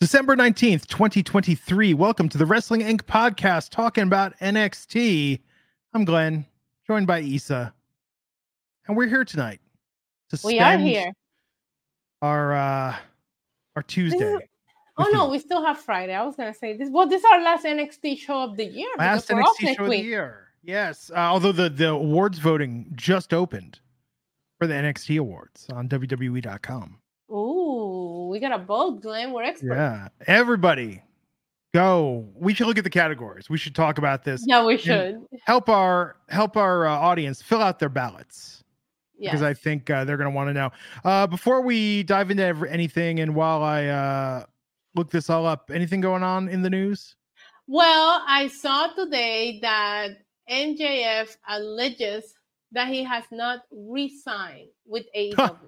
December 19th, 2023. Welcome to the Wrestling Inc. podcast talking about NXT. I'm Glenn, joined by Isa. And we're here tonight to We are here. Our uh our Tuesday. Oh no, you. we still have Friday. I was gonna say this. Well, this is our last NXT show of the year. Last because we're off NXT show of the year. Yes. Uh, although the, the awards voting just opened for the NXT awards on WWE.com. We got a vote, Glenn. We're experts. Yeah. Everybody go. We should look at the categories. We should talk about this. Yeah, we should. Help our help our uh, audience fill out their ballots. Yeah. because I think uh, they're going to want to know. Uh, before we dive into every, anything, and while I uh, look this all up, anything going on in the news? Well, I saw today that MJF alleges that he has not re-signed with AEW.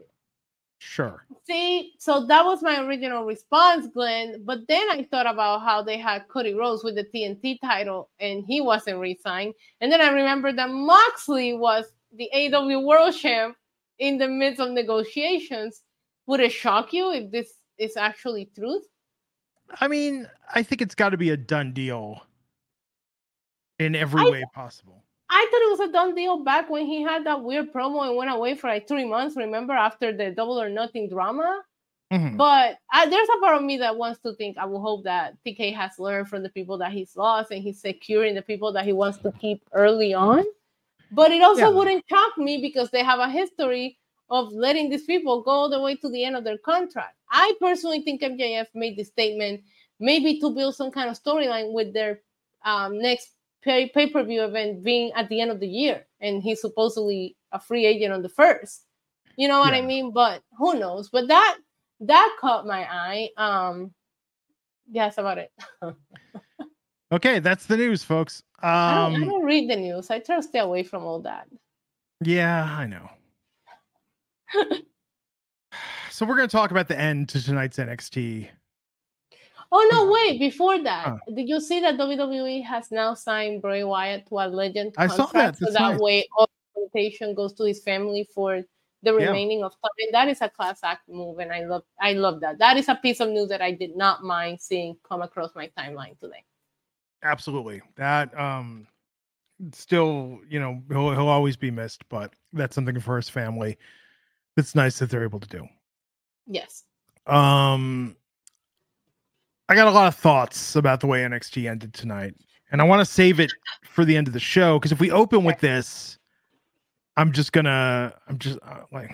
Sure. See, so that was my original response, Glenn. But then I thought about how they had Cody Rhodes with the TNT title and he wasn't re signed. And then I remembered that Moxley was the AW World Champ in the midst of negotiations. Would it shock you if this is actually truth? I mean, I think it's got to be a done deal in every I- way possible. I thought it was a done deal back when he had that weird promo and went away for like three months. Remember after the double or nothing drama? Mhm. But I, there's a part of me that wants to think I will hope that TK has learned from the people that he's lost and he's securing the people that he wants to keep early on. But it also Yeah. wouldn't shock me because they have a history of letting these people go all the way to the end of their contract. I personally think MJF made this statement maybe to build some kind of storyline with their um, next pay pay per view event being at the end of the year, and he's supposedly a free agent on the first. You know what I mean? But who knows? But that that caught my eye. Um, yeah, that's about it. Okay, that's the news, folks. I, don't, I Um, don't read the news. I try to stay away from all that. yeah, I know. so we're going to talk about the end to tonight's NXT. Oh no, wait! Before that, Huh. did you see that WWE has now signed Bray Wyatt to a legend I contract? saw that. So that nice. way, all compensation goes to his family for the Yeah. remaining of time. And that is a class act move, and I love, I love that. That is a piece of news that I did not mind seeing come across my timeline today. Absolutely. That um still, you know, he'll he'll always be missed, but that's something for his family. It's nice that they're able to do. Yes. Um I got a lot of thoughts about the way NXT ended tonight. And I want to save it for the end of the show because if we open with this, I'm just gonna I'm just uh, like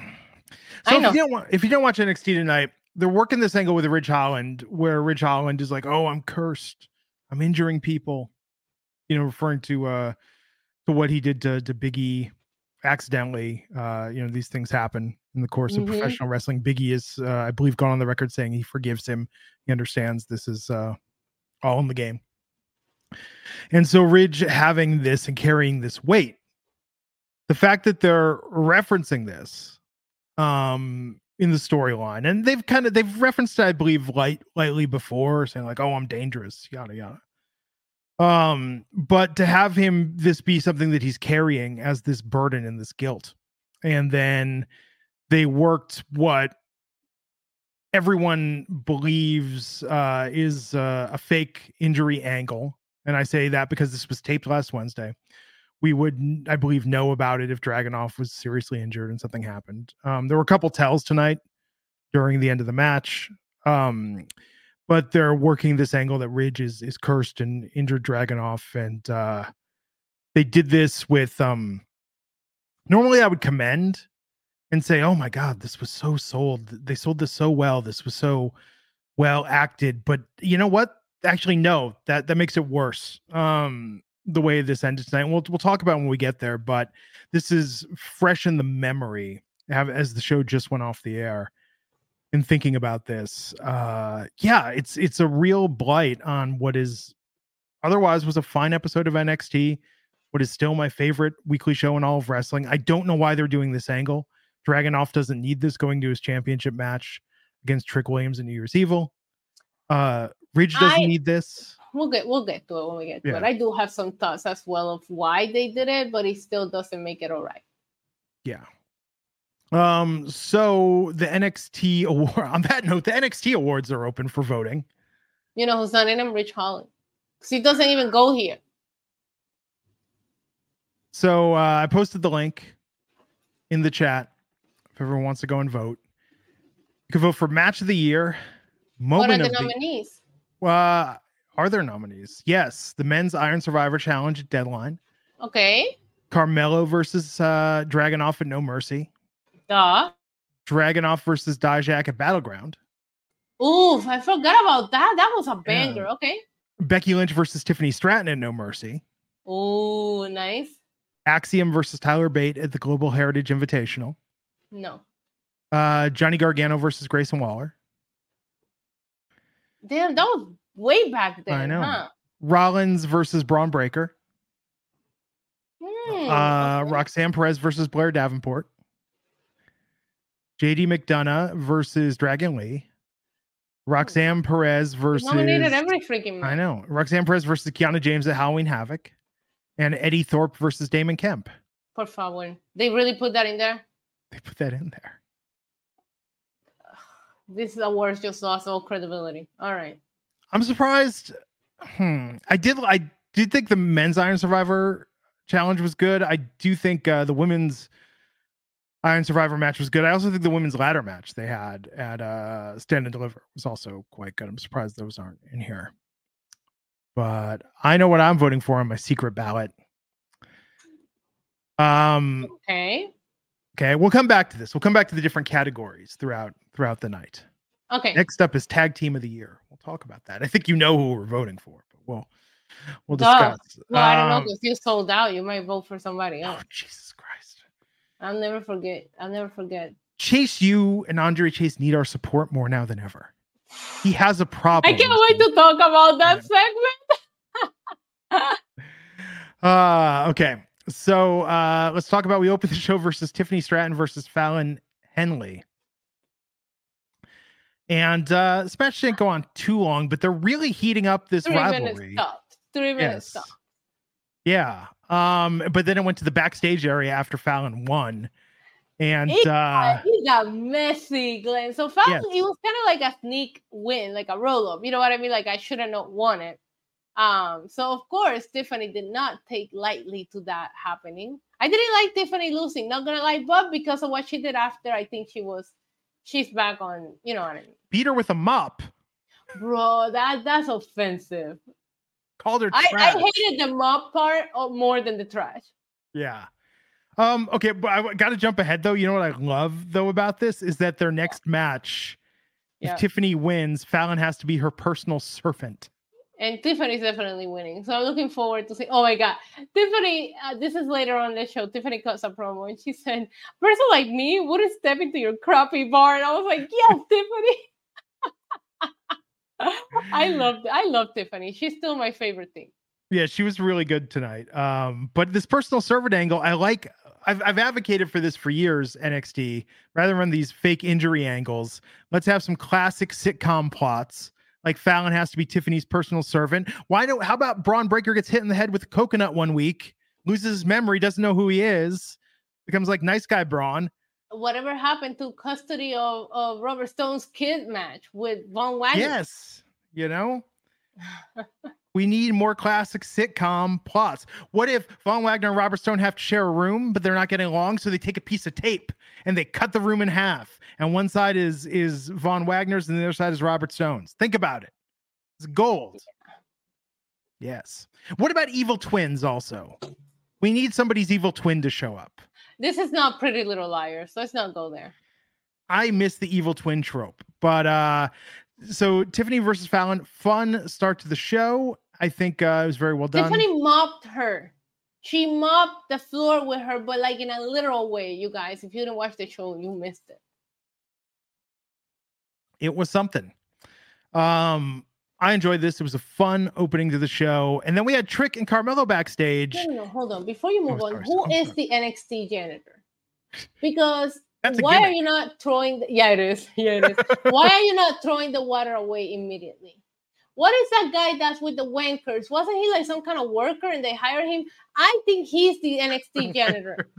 so if you don't want if you don't watch NXT tonight, they're working this angle with Ridge Holland where Ridge Holland is like, "Oh, I'm cursed. I'm injuring people." You know, referring to uh to what he did to to Biggie accidentally. Uh, you know, these things happen in the course of professional wrestling. Biggie is, uh, I believe, gone on the record saying he forgives him. He understands this is uh, all in the game. And so, Ridge having this and carrying this weight, the fact that they're referencing this um, in the storyline, and they've kind of they've referenced, it, I believe, light lightly before, saying like, "Oh, I'm dangerous," yada yada. Um, but to have him this be something that he's carrying as this burden and this guilt, and then they worked what everyone believes uh, is uh, a fake injury angle, and I say that because this was taped last Wednesday. We would, I believe, know about it if Dragunov was seriously injured and something happened. Um, there were a couple tells tonight during the end of the match. Um, but they're working this angle that Ridge is is cursed and injured Dragunov, and uh, they did this with um. Normally, I would commend and say, "Oh my God, this was so sold. They sold this so well. This was so well acted." But you know what? Actually, no. That that makes it worse. Um, the way this ended tonight. We'll we'll talk about when we get there. But this is fresh in the memory as the show just went off the air in thinking about this. Uh, yeah, it's it's a real blight on what is otherwise was a fine episode of NXT. What is still my favorite weekly show in all of wrestling. I don't know why they're doing this angle. Dragunov doesn't need this going to his championship match against Trick Williams and New Year's Evil. Uh, Ridge doesn't I, need this. We'll get we'll get to it when we get to yeah. it. I do have some thoughts as well of why they did it, but it still doesn't make it all right. Yeah. Um, so the NXT award on that note, the NXT awards are open for voting. You know who's not in them? Ridge Holland. Because he doesn't even go here. So uh, I posted the link in the chat if everyone wants to go and vote. You can vote for match of the year. Moment what are the nominees? The, uh, are there nominees? Yes, the men's Iron Survivor Challenge deadline. Okay. Carmelo versus uh, Dragunov at No Mercy. Duh. Dragunov versus Dijak at Battleground. Oof, I forgot about that. That was a banger. Yeah. Okay. Becky Lynch versus Tiffany Stratton at No Mercy. Oh, nice. Axiom versus Tyler Bate at the Global Heritage Invitational. No. Uh, Johnny Gargano versus Grayson Waller. Damn, that was way back then. I know. Huh? Rollins versus Bron Breakker. Hmm, uh. Roxanne Perez versus Blair Davenport. JD McDonagh versus Dragon Lee. Roxanne Perez versus nominated every freaking I know. Roxanne Perez versus Kiana James at Halloween Havoc. And Eddy Thorpe versus Damon Kemp. Por favor. They really put that in there? They put that in there. This award just lost all credibility. All right. I'm surprised. Hmm. I did I did think the men's Iron Survivor challenge was good. I do think uh, the women's Iron Survivor match was good. I also think the women's ladder match they had at uh, Stand and Deliver was also quite good. I'm surprised those aren't in here. But I know what I'm voting for on my secret ballot. Um okay. Okay, we'll come back to this. We'll come back to the different categories throughout throughout the night. Okay. Next up is tag team of the year. We'll talk about that. I think you know who we're voting for, but we'll we'll discuss. Duh. Well, um, I don't know because um, you sold out. You might vote for somebody oh, else. Oh, Jesus Christ! I'll never forget. I'll never forget. Chase, you and Andre Chase need our support more now than ever. He has a problem. I can't wait to talk about that segment. uh okay. So uh let's talk about we opened the show versus Tiffany Stratton versus Fallon Henley. And uh this match didn't go on too long, but they're really heating up this Three rivalry. Minutes Three minutes yes. Yeah. Um, but then it went to the backstage area after Fallon won. And he, uh he got messy, Glenn. So Fallon, yes. it was kind of like a sneak win, like a roll up. You know what I mean? Like I shouldn't have not won it. Um, so of course, Tiffany did not take lightly to that happening. I didn't like Tiffany losing, not gonna lie, but because of what she did after, I think she was she's back on, you know what I mean. Beat her with a mop. Bro, that that's offensive. Called her I, I, hated the mop part uh, more than the trash. Yeah. Um, okay, but I got to jump ahead though. You know what I love though about this is that their next match, if. Tiffany wins, Fallon has to be her personal servant. And Tiffany's definitely winning. So I'm looking forward to see. Oh my God. Tiffany, uh, this is later on the show. Tiffany cuts a promo and she said, person like me wouldn't step into your crappy bar. And I was like, yes, Tiffany. I love I love Tiffany. She's still my favorite thing. Yeah, she was really good tonight. Um, but this personal servant angle, I like. I've I've advocated for this for years. NXT rather than these fake injury angles. Let's have some classic sitcom plots. Like Fallon has to be Tiffany's personal servant. Why don't? How about Bron Breakker gets hit in the head with a coconut one week, loses his memory, doesn't know who he is, becomes like nice guy Bron. Whatever happened to custody of, of Robert Stone's kid match with Von Wagner? Yes, you know. we need more classic sitcom plots. What if Von Wagner and Robert Stone have to share a room, but they're not getting along, so they take a piece of tape and they cut the room in half, and one side is is Von Wagner's and the other side is Robert Stone's. Think about it. It's gold. Yes. What about evil twins? Also, we need somebody's evil twin to show up. This is not Pretty Little Liars. So let's not go there. I miss the evil twin trope, but uh so Tiffany versus Fallon, fun start to the show. I think uh, it was very well done. Tiffany mopped her. She mopped the floor with her, but like in a literal way. You guys, if you didn't watch the show, you missed it. It was something. Um, I enjoyed this. It was a fun opening to the show, and then we had Trick and Carmelo backstage. No, no, hold on. Before you move Oh, on, sorry, who is sorry. the NXT janitor? Because why are you not throwing? The, yeah, it is. Yeah, it is. why are you not throwing the water away immediately? What is that guy that's with the wankers? Wasn't he like some kind of worker and they hired him? I think he's the NXT janitor.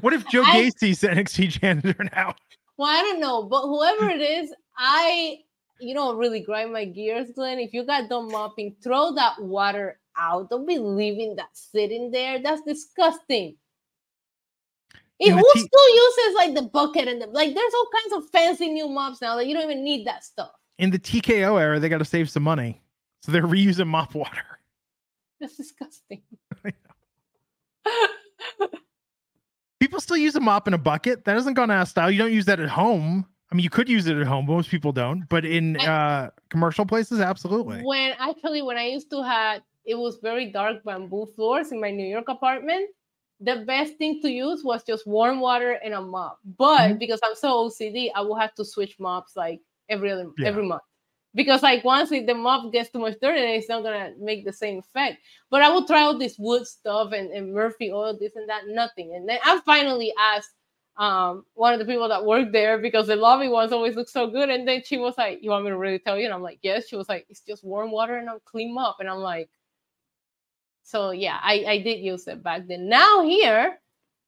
What if Joe I- Gacy's the NXT janitor now? Well, I don't know, but whoever it is, I you know really grind my gears, Glenn. If you got done mopping, throw that water out. Don't be leaving that sitting there. That's disgusting. It, who T- still uses like the bucket and the like? There's all kinds of fancy new mops now that you don't even need that stuff. In the TKO era, they got to save some money, so they're reusing mop water. That's disgusting. People still use a mop in a bucket. That hasn't gone out of style. You don't use that at home. I mean, you could use it at home. but Most people don't, but in uh, commercial places, absolutely. when actually when I used to have it was very dark bamboo floors in my New York apartment. The best thing to use was just warm water and a mop. But Mhm. because I'm so OCD, I will have to switch mops like every other Yeah. every month. Because like once it- the mop gets too much dirty, then it's not gonna make the same effect. But I will try all this wood stuff and, and Murphy oil, this and that, nothing. And then I finally asked um one of the people that worked there because the lobby ones always look so good. And then she was like, You want me to really tell you? And I'm like, Yes. She was like, It's just warm water and I'll clean up. And I'm like, So yeah, I, I did use it back then. Now here,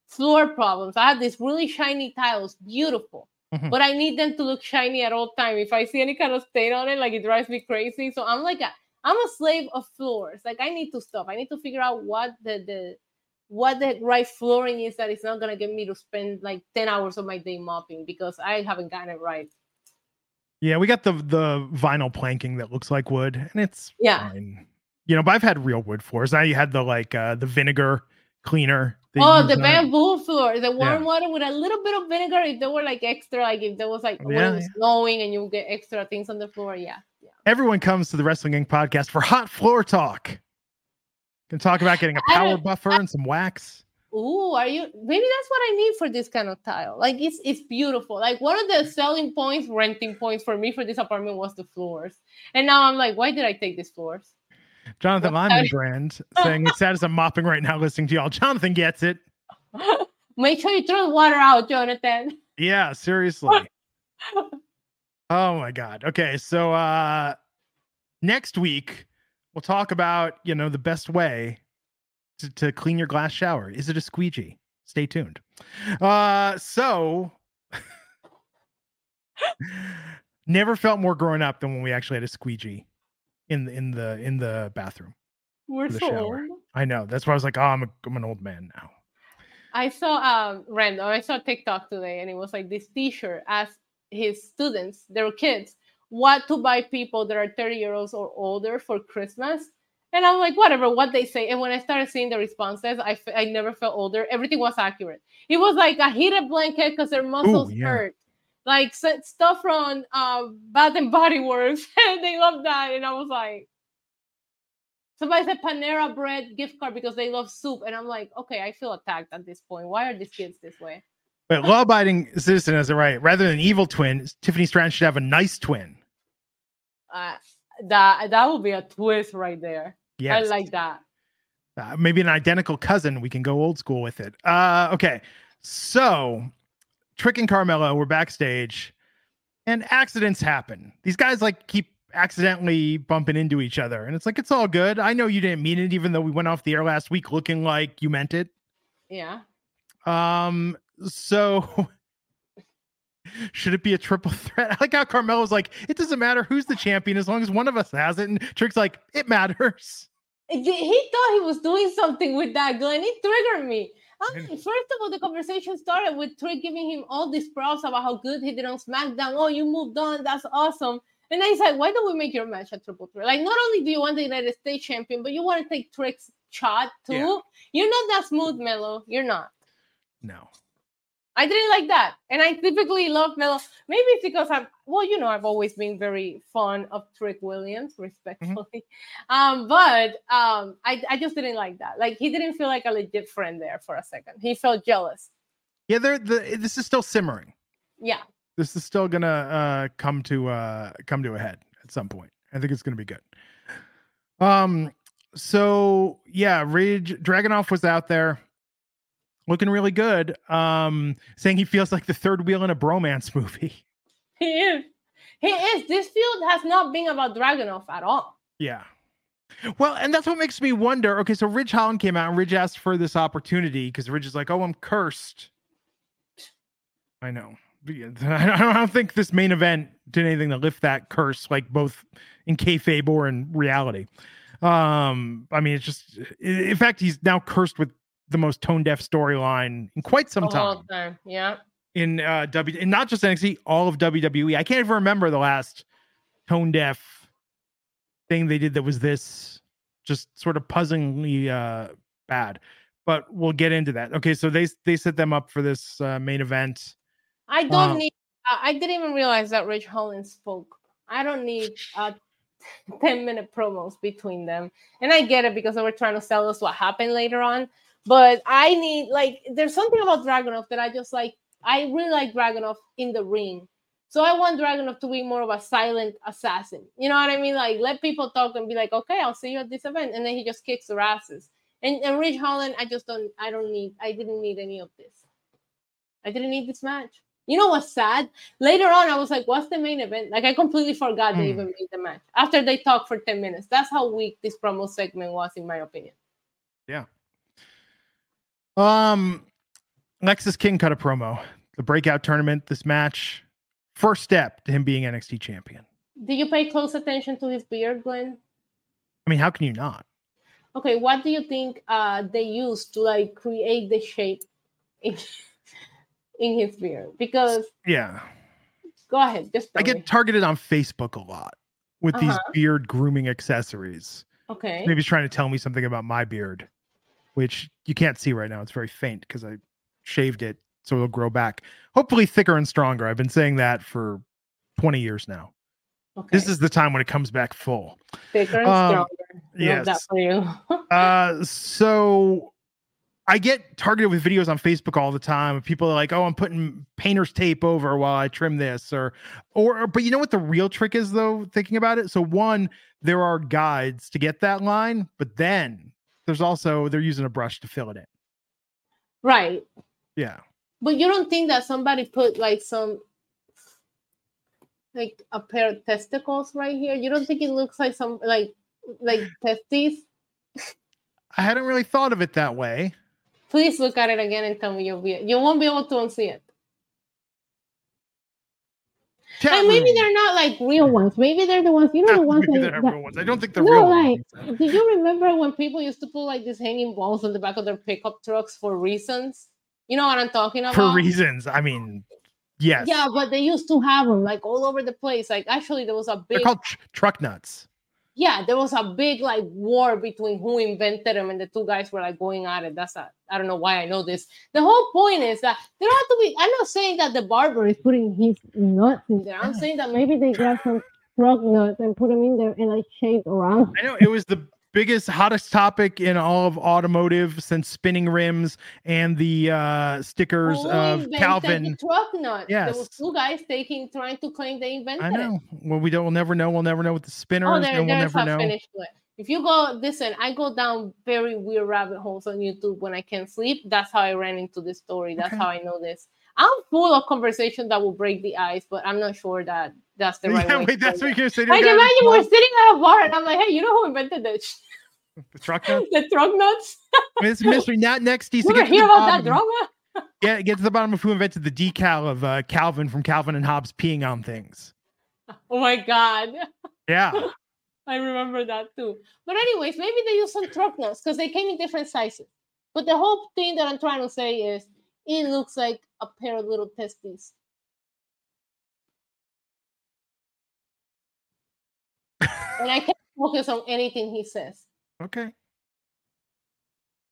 floor problems. I have these really shiny tiles, beautiful. Mhm. But I need them to look shiny at all time. If I see any kind of stain on it, like it drives me crazy. So I'm like a I'm a slave of floors. Like I need to stop. I need to figure out what the the what the right flooring is that it's not gonna get me to spend like 10 hours of my day mopping because I haven't gotten it right. Yeah, we got the the vinyl planking that looks like wood, and it's Yeah. fine. You know, but I've had real wood floors. Now you had the like uh the vinegar cleaner. Oh, that Oh, the it. bamboo floor, the warm Yeah. water with a little bit of vinegar. If there were like extra, like if there was like when Yeah, it was snowing and you get extra things on the floor, yeah. yeah. Everyone comes to the Wrestling Inc. podcast for hot floor talk. Can talk about getting a power buffer and some wax. Ooh, are you? Maybe that's what I need for this kind of tile. Like it's it's beautiful. Like one of the selling points, renting points for me for this apartment was the floors. And now I'm like, why did I take these floors? Jonathan Lyman brand saying it's sad as I'm mopping right now listening to y'all. Jonathan gets it. Make sure you throw the water out, Jonathan. Yeah, seriously. oh my god. Okay, so uh next week we'll talk about, you know, the best way to, to clean your glass shower. Is it a squeegee? Stay tuned. Uh so never felt more grown up than when we actually had a squeegee in the in the in the bathroom. We're the so shower. old. I know. That's why I was like, oh, I'm, a, I'm an old man now. I saw um random. I saw TikTok today, and it was like this T-shirt asked his students, their kids, what to buy people that are 30 years old or older for Christmas. And I'm like, whatever, what they say. And when I started seeing the responses, I, I never felt older. Everything was accurate. It was like a heated blanket because their muscles yeah. hurt. Like stuff from uh, Bath and Body Works. and they love that. And I was like, somebody said Panera Bread gift card because they love soup. And I'm like, okay, I feel attacked at this point. Why are these kids this way? But law abiding citizen has a right. Rather than evil twin, Tiffany Stratton should have a nice twin. Uh, that that would be a twist right there. Yes. I like that. uh, maybe an identical cousin. We can go old school with it. Uh, okay. So, Trick and Carmelo were backstage, and accidents happen. These guys like keep accidentally bumping into each other. And it's like, it's all good. I know you didn't mean it, even though we went off the air last week looking like you meant it. Yeah. Um, so should it be a triple threat? I like how Carmelo's like, it doesn't matter who's the champion as long as one of us has it. And Trick's like, it matters. He thought he was doing something with that, Glenn. It triggered me. First of all, the conversation started with Trick giving him all these props about how good he did on SmackDown. Oh, you moved on. That's awesome. And then he's like, why don't we make your match a triple threat? Like, not only do you want the United States champion, but you want to take Trick's shot too. Yeah. You're not that smooth, Melo. You're not. No. I didn't like that. And I typically love Melo. Maybe it's because I'm well, you know, I've always been very fond of Trick Williams, mm-hmm. respectfully. Mm-hmm. Um, but um, I, I just didn't like that. Like he didn't feel like a legit friend there for a second. He felt jealous. Yeah, they're the this is still simmering. Yeah. This is still gonna uh come to uh come to a head at some point. I think it's gonna be good. Um so yeah, Ridge Dragunov was out there looking really good. Um, saying he feels like the third wheel in a bromance movie. He is. He is. This field has not been about Dragunov at all. Yeah. Well, and that's what makes me wonder. Okay, so Ridge Holland came out and Ridge asked for this opportunity because Ridge is like, "Oh, I'm cursed." I know. I don't think this main event did anything to lift that curse, like both in kayfabe or in reality. Um, I mean, it's just, in fact, he's now cursed with the most tone deaf storyline in quite some time. time. Yeah. In uh W and not just NXT, all of WWE. I can't even remember the last tone deaf thing they did that was this just sort of puzzlingly uh bad. But we'll get into that. Okay, so they they set them up for this uh, main event. I don't um, need I didn't even realize that Ridge Holland spoke. I don't need uh 10 minute promos between them. And I get it because they were trying to sell us what happened later on. But I need like there's something about Dragunov that I just like. I really like Dragunov in the ring. So I want Dragunov to be more of a silent assassin. You know what I mean? Like let people talk and be like, okay, I'll see you at this event, and then he just kicks their asses. And and Ridge Holland, I just don't. I don't need. I didn't need any of this. I didn't need this match. You know what's sad? Later on, I was like, what's the main event? Like, I completely forgot mm. they hmm. even made the match after they talked for 10 minutes. That's how weak this promo segment was, in my opinion. Yeah. Um, Lexis King cut a promo. The breakout tournament, this match, first step to him being NXT champion. Do you pay close attention to his beard, Glenn? I mean, how can you not? Okay, what do you think uh, they used to like create the shape in, in his beard? Because yeah, go ahead. Just I get me. targeted on Facebook a lot with uh-huh. these beard grooming accessories. Okay, maybe he's trying to tell me something about my beard which you can't see right now. It's very faint because I shaved it so it'll grow back. Hopefully thicker and stronger. I've been saying that for 20 years now. Okay. This is the time when it comes back full. Thicker and um, stronger. Yes. that for you. uh, so I get targeted with videos on Facebook all the time people are like, "Oh, I'm putting painter's tape over while I trim this," or, or, but you know what the real trick is though? Thinking about it, so one, there are guides to get that line, but then there's also they're using a brush to fill it in. Right. Yeah. But you don't think that somebody put like some like a pair of testicles right here? You don't think it looks like some like like testes? I hadn't really thought of it that way. Please look at it again and tell me you'll be you won't be able to unsee it. And maybe room. they're not like real ones. Maybe they're the ones. You know the ones. That, they're real ones. I don't think they're no, real like, ones. Do you remember when people used to put like these hanging balls on the back of their pickup trucks for reasons? You know what I'm talking about? For reasons. I mean, yes. Yeah, but they used to have them like all over the place. Like actually, there was a big. They're called tr- truck nuts yeah, there was a big like war between who invented them, and the two guys were like going at it. That's a, I don't know why I know this. The whole point is that there have to be. I'm not saying that the barber is putting his nuts in there. I'm saying that maybe they grab some truck nuts and put them in there and like shake around. I know it was the biggest hottest topic in all of automotive since spinning rims and the uh stickers of Calvin truck nut. Yes. There was two guys taking trying to claim they invented I know. It. Well, we don't we'll never know. We'll never know what the spinners. Oh, there, and we'll never know. Finished If you go listen, I go down very weird rabbit holes on YouTube when I can't sleep. That's how I ran into this story. That's okay. how I know this. I'm full of conversation that will break the ice, but I'm not sure that that's the right yeah, way. wait, that's what you're saying. Like imagine in we're sitting at a bar and I'm like, hey, you know who invented this? the truck nut? the truck nuts? I mean, it's a mystery. Now, next needs You to ever get to hear about that drama? Yeah, get to the bottom of who invented the decal of uh, Calvin from Calvin and Hobbes peeing on things. Oh my god. Yeah. I remember that too. But anyways, maybe they use some truck nuts because they came in different sizes. But the whole thing that I'm trying to say is it looks like a pair of little testes. and I can't focus on anything he says. Okay.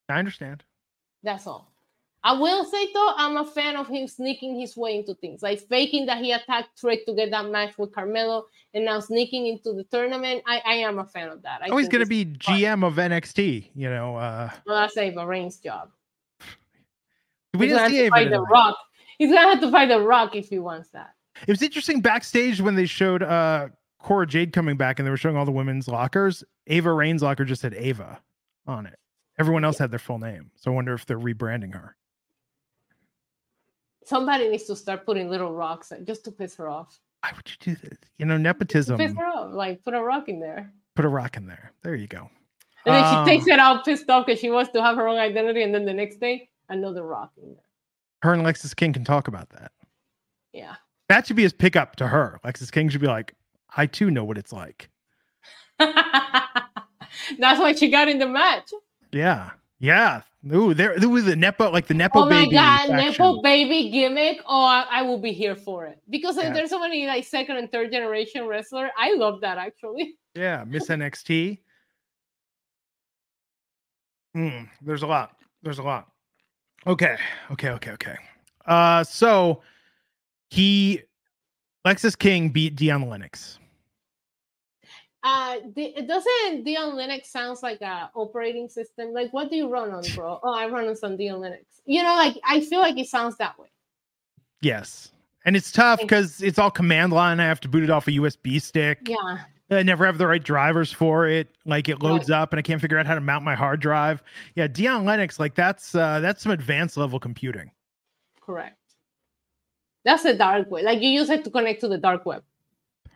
I understand. That's all. I will say though, I'm a fan of him sneaking his way into things, like faking that he attacked Trick to get that match with Carmelo, and now sneaking into the tournament. I, I am a fan of that. I Oh, he's gonna be fun. GM of NXT. You know, uh, Well, that's Ava Raine's job. We He's gonna didn't have see fight the. Rock. He's gonna have to fight the Rock if he wants that. It was interesting backstage when they showed uh Cora Jade coming back and they were showing all the women's lockers. Ava Raine's locker just had Ava on it. Everyone else had their full name. So I wonder if they're rebranding her. Somebody needs to start putting little rocks in- just to piss her off. Why would you do this? You know, nepotism. piss her off, like put a rock in there. Put a rock in there. There you go. And then Um, she takes it out pissed off because she wants to have her own identity, and then the next day another rock in there. Her and Lexis King can talk about that. Yeah. That should be his pickup to her. Lexis King should be like, I too know what it's like. That's why she got in the match. Yeah. Yeah. Ooh, there, there was the Nepo, like the Nepo baby. oh my baby. god, faction. Nepo baby gimmick. Oh, I, I will be here for it. Because Yeah. there's so many like second and third generation wrestler. I love that actually. Yeah, Miss NXT. Hmm, there's a lot. There's a lot. Okay. Okay. Okay. Okay. Uh, so he, Lexis King beat Dion Lennox. Uh, the, doesn't Dion Linux sounds like a operating system? Like, what do you run on, bro? Oh, I run on some Dion Linux. You know, like I feel like it sounds that way. Yes. And it's tough because it's all command line. I have to boot it off a USB stick. Yeah, I never have the right drivers for it. Like it loads up and I can't figure out how to mount my hard drive. Yeah, Dion Lennox, like that's uh that's some advanced level computing. correct. That's the dark web. Like you use it to connect to the dark web.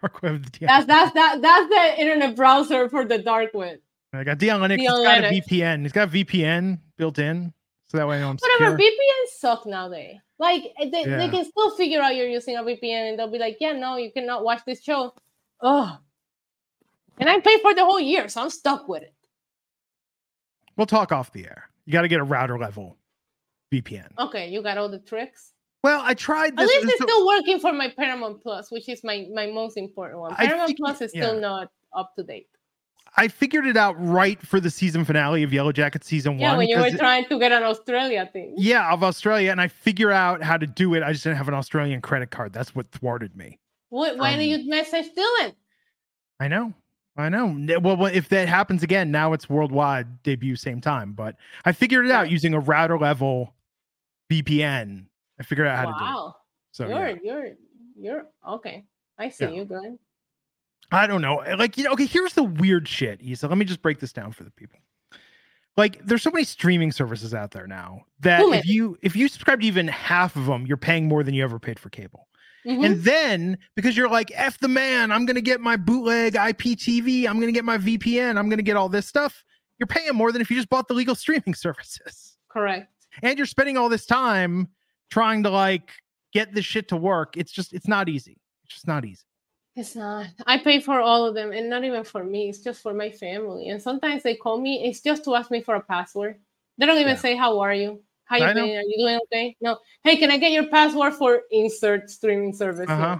Dark web, Dion- That's that's that that's the internet browser for the dark web. I got Dion Lennox. Dion it's got Lennox. a VPN. He's got VPN built in, so that way I know I'm Whatever, secure. VPNs suck nowadays. Like they, Yeah. they can still figure out you're using a VPN and they'll be like, yeah, no, you cannot watch this show. Oh. And I pay for the whole year, so I'm stuck with it. We'll talk off the air. You got to get a router level VPN. Okay, you got all the tricks. Well, I tried At least it's so- still working for my Paramount Plus, which is my my most important one. Paramount Plus is still yeah. not up to date. I figured it out right for the season finale of Yellow Jacket season Yeah, one. Yeah, when you were it- trying to get an Australia thing. yeah, of Australia, and I figure out how to do it. I just didn't have an Australian credit card. That's what thwarted me. What, why Um, did you message Dylan? I know. I know. Well, if that happens again, now it's worldwide debut same time. But I figured it out using a router level VPN. I figured out how to do it. Wow, So you're yeah. you're you're okay. I see Yeah. you, Glenn. I don't know. Eh, like, you know, okay, here's the weird shit. Isa, let me just break this down for the people. Like, there's so many streaming services out there now that if you if you subscribe to even half of them, you're paying more than you ever paid for cable. Mhm. And then because you're like, F the man, I'm gonna get my bootleg IPTV, I'm gonna get my VPN, I'm gonna get all this stuff. You're paying more than if you just bought the legal streaming services. Correct. And you're spending all this time trying to like get this shit to work. It's just it's not easy. It's just not easy. It's not. I pay for all of them, and not even for me. It's just for my family. And sometimes they call me. It's just to ask me for a password. They don't even Yeah. say, "How are you? How you I know. Are you doing okay?" No. Hey, can I get your password for insert streaming service? Uh-huh.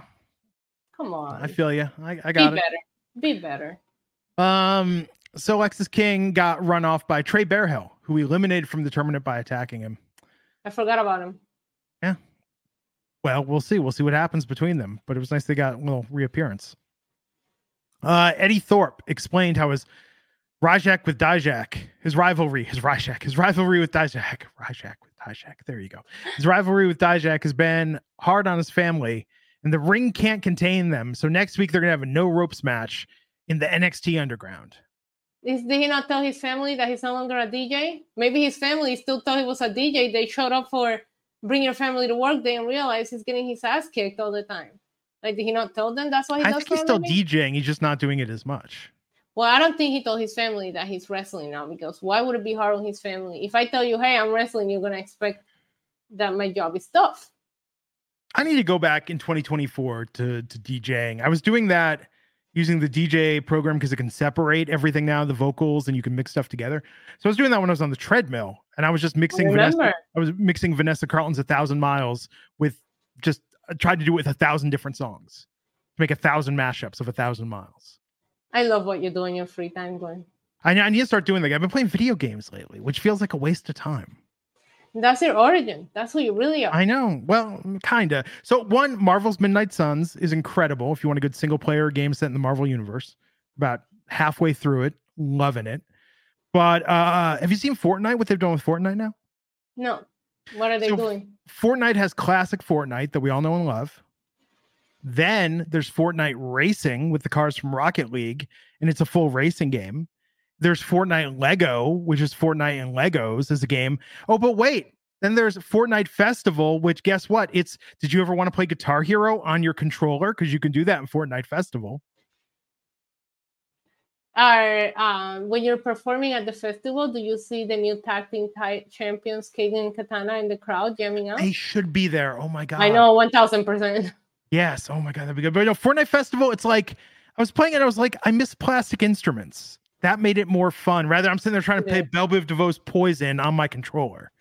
Come on. I feel you. I, I Be got it. better. Be better. Um, so Lexis King got run off by Trey Bearhill, who eliminated from the tournament by attacking him. I forgot about him. Yeah. Well, we'll see. We'll see what happens between them. But it was nice they got a little reappearance. Uh, Eddy Thorpe explained how his Rajak with Dijak, his rivalry, his Rajak, his rivalry with Dijak, Rajak with Dijak. There you go. His rivalry with Dijak has been hard on his family, and the ring can't contain them. So next week they're gonna have a no ropes match in the NXT Underground. Is, did he not tell his family that he's no longer a DJ? Maybe his family still thought he was a DJ. They showed up for bring your family to work day and realize he's getting his ass kicked all the time. Like, did he not tell them that's why he I does think he's still? DJing. He's just not doing it as much. Well, I don't think he told his family that he's wrestling now because why would it be hard on his family? If I tell you, hey, I'm wrestling, you're gonna expect that my job is tough. I need to go back in 2024 to to DJing. I was doing that using the DJ program because it can separate everything now, the vocals, and you can mix stuff together. So I was doing that when I was on the treadmill, and I was just mixing Vanessa. I was mixing Vanessa Carlton's "A Thousand Miles" with just I tried to do it with a thousand different songs to make a thousand mashups of a thousand miles. I love what you do in your free time, Glenn. I, I need to start doing that. I've been playing video games lately, which feels like a waste of time. That's your origin. That's who you really are. I know. Well, kinda. So one, Marvel's Midnight Suns is incredible. If you want a good single player game set in the Marvel universe, about halfway through it, loving it. But uh have you seen Fortnite? What they've done with Fortnite now? no. What are they So- doing? Fortnite has classic Fortnite that we all know and love. Then there's Fortnite Racing with the cars from Rocket League, and it's a full racing game. There's Fortnite Lego, which is Fortnite and Legos as a game. Oh, but wait. Then there's Fortnite Festival, which guess what? It's did you ever want to play Guitar Hero on your controller? Because you can do that in Fortnite Festival. Are uh, when you're performing at the festival, do you see the new tag team champions, Kagan and Katana, in the crowd jamming out? I should be there. Oh my god. I know, one thousand percent. Yes. Oh my god, that'd be good. But know, Fortnite Festival, it's like I was playing it. I was like, I miss plastic instruments. That made it more fun. Rather, I'm sitting there trying to play Yeah. Belle Biv DeVoe's Poison on my controller.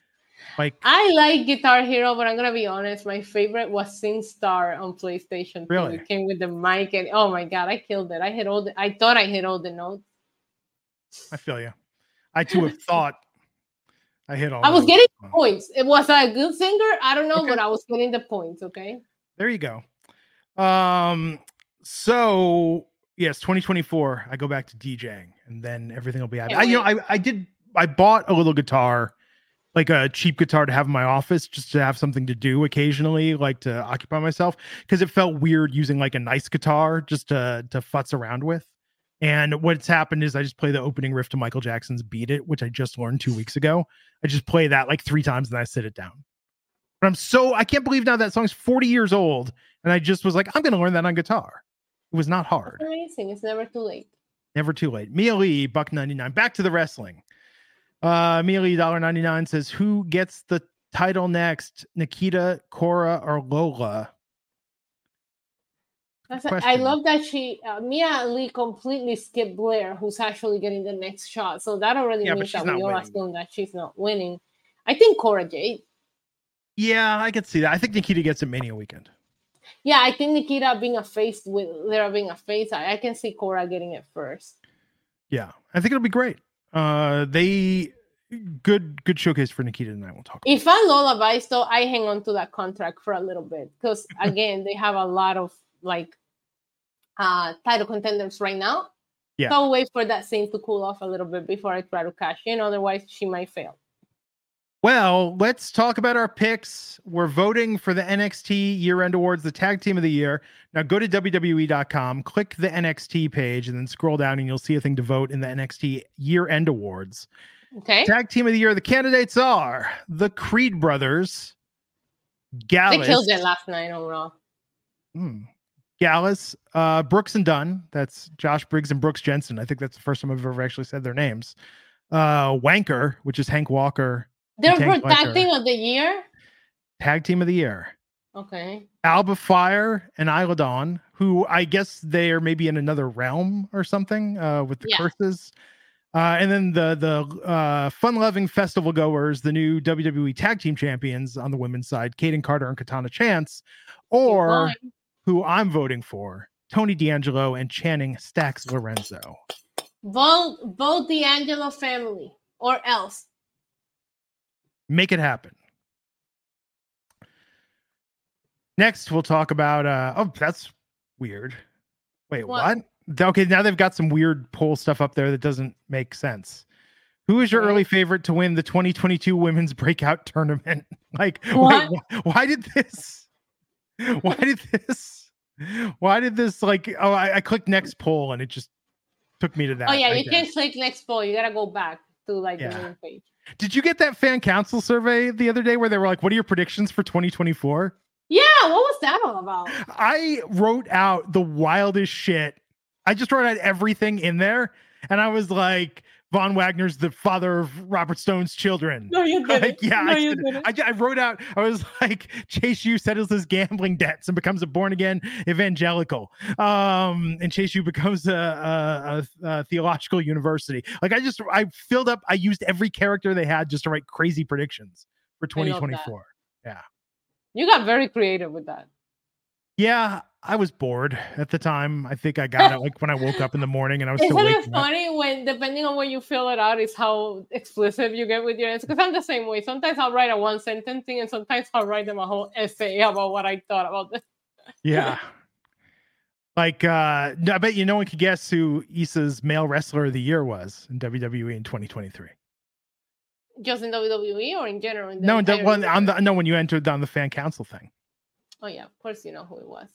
Like, I like Guitar Hero, but I'm gonna be honest. My favorite was Sing Star on PlayStation. Really? It came with the mic, and oh my god, I killed it. I hit all the. I thought I hit all the notes. I feel you. I too have thought I hit all. I was getting points. It was I a good singer. I don't know, Okay. but I was getting the points. Okay. There you go. Um. So yes, 2024. I go back to DJing, and then everything will be. I, you know. I I did. I bought a little guitar, like a cheap guitar to have in my office, just to have something to do occasionally, like to occupy myself, because it felt weird using like a nice guitar just to to futz around with. And what's happened is I just play the opening riff to Michael Jackson's "Beat It," which I just learned two weeks ago. I just play that like three times and I sit it down. But I'm so I can't believe now that song's 40 years old, and I just was like, I'm gonna learn that on guitar. It was not hard. Amazing. It's never too late. Never too late. Mia Lee, buck 99. Back to the wrestling. Uh Mia Lee, dollar 99 says, Who gets the title next? Nikita, Cora, or Lola? That's I love that she uh, Mia Lee completely skipped Blair, who's actually getting the next shot. So that already Yeah, means that we all assume that she's not winning. I think Cora Jade. Yeah, I could see that. I think Nikita gets a Mania weekend. Yeah, I think Nikita being a face with there being a face, I, I can see Cora getting it first. Yeah, I think it'll be great. Uh they good good showcase for Nikita and I will talk. If I'm Lola Vice, though, I hang on to that contract for a little bit because again, they have a lot of like uh title contenders right now. Yeah. So I'll wait for that scene to cool off a little bit before I try to cash in. Otherwise, she might fail. Well, let's talk about our picks. We're voting for the NXT year end awards, the tag team of the year. Now go to WWE.com, click the NXT page, and then scroll down, and you'll see a thing to vote in the NXT year end awards. Okay. Tag team of the year, the candidates are the Creed brothers, Gallus. They killed it last night on Raw. Hmm. Gallus, uh, Brooks and Dunn. That's Josh Briggs and Brooks Jensen. I think that's the first time I've ever actually said their names. Uh, Wanker, which is Hank Walker, They're for tag team of the year. tag team of the year. Okay. Alba Fyre and Isla Dawn, who I guess they are maybe in another realm or something uh, with the Yeah. curses. Uh, and then the the uh, fun loving festival goers, the new WWE Tag Team Champions on the women's side, Kayden Carter and Katana Chance, or who I'm voting for, Tony D'Angelo and Channing Stacks Lorenzo. Vote vote the Angelo family or else. Make it happen. Next, we'll talk about. Uh, oh, that's weird. Wait, What? what? Okay, now they've got some weird poll stuff up there that doesn't make sense. Who is your early favorite to win the 2022 Women's Breakout Tournament? Like, wait, wh- why did this? Why did this? Why did this? Like, oh, I, I clicked next poll and it just took me to that. oh yeah, I you guess. can't click next poll. You gotta go back to like Yeah. the main page. Did you get that fan council survey the other day where they were like, "What are your predictions for 2024?" Yeah, what was that all about? I wrote out the wildest shit. I just wrote out everything in there, and I was like, Von Wagner's the father of Robert Stone's children. No, you didn't. Like, yeah, no, I, you did. didn't. I, I wrote out. I was like, Chase U settles his gambling debts and becomes a born again evangelical. Um, and Chase U becomes a, a, a, a theological university. Like, I just I filled up. I used every character they had just to write crazy predictions for 2024. Yeah, You got very creative with that. Yeah, I was bored at the time. I think I got it like when I woke up in the morning and I was still Isn't it waking up. funny when, depending on when you fill it out, is how explicit you get with your answers? Because I'm the same way. Sometimes I'll write a one sentence thing, and sometimes I'll write them a whole essay about what I thought about this. Yeah. Like uh I bet you no one could guess who Isa's male wrestler of the year was in WWE in 2023. Just in WWE or in general? In the No, the one on the no when you entered on the fan council thing. Oh yeah, of course you know who it was.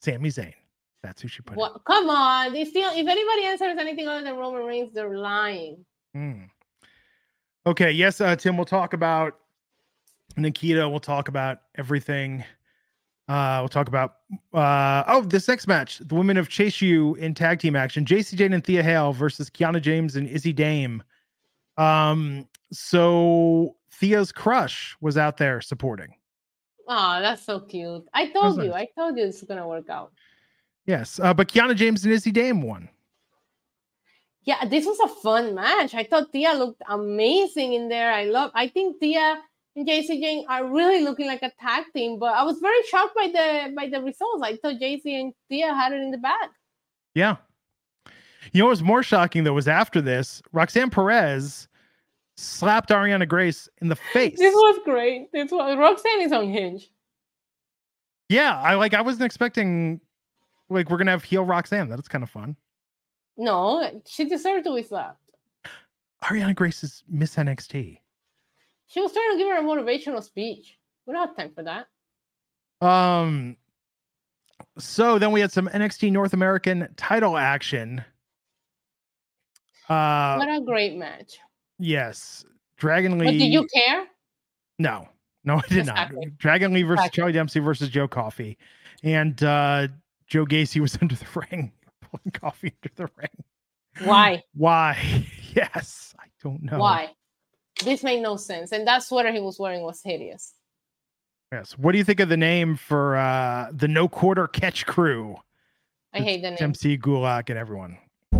Sami Zayn. That's who she put. in. Come on, they still. If anybody answers anything other than Roman Reigns, they're lying. Mm. Okay, yes, uh, Tim, we'll talk about Nikita. We'll talk about everything. Uh, we'll talk about uh, oh, this next match, the women of Chase U in tag team action, JC Jane and Thea Hale versus Kiana James and Izzy Dame. Um, so Thea's crush was out there supporting. Oh, that's so cute. I told you. nice. I told you it's gonna work out. Yes, uh, but Kiana James and Izzy Dame won. Yeah, this was a fun match. I thought Tia looked amazing in there. I love. I think Tia and JC Jane are really looking like a tag team. But I was very shocked by the by the results. I thought JC and Tia had it in the bag. Yeah. You know what was more shocking though was after this, Roxanne Perez slapped Arianna Grace in the face. This was great. This was Roxanne is on hinge. Yeah, I like I wasn't expecting like we're gonna have heel Roxanne. That's kind of fun. No, she deserved to be slapped. Arianna Grace is Miss NXT. She was trying to give her a motivational speech. We don't have time for that. Um so then we had some NXT North American title action. Uh what a great match. Yes. Dragon Lee. But did you care? No, no, I did not. Dragon Lee versus Exactly. Charlie Dempsey versus Joe Coffey. And uh Joe Gacy was under the ring, pulling Coffey under the ring. Why? Why? Yes, I don't know. Why? This made no sense. And that sweater he was wearing was hideous. Yes. What do you think of the name for uh the no quarter catch crew? I hate the name. MC Gulak and everyone.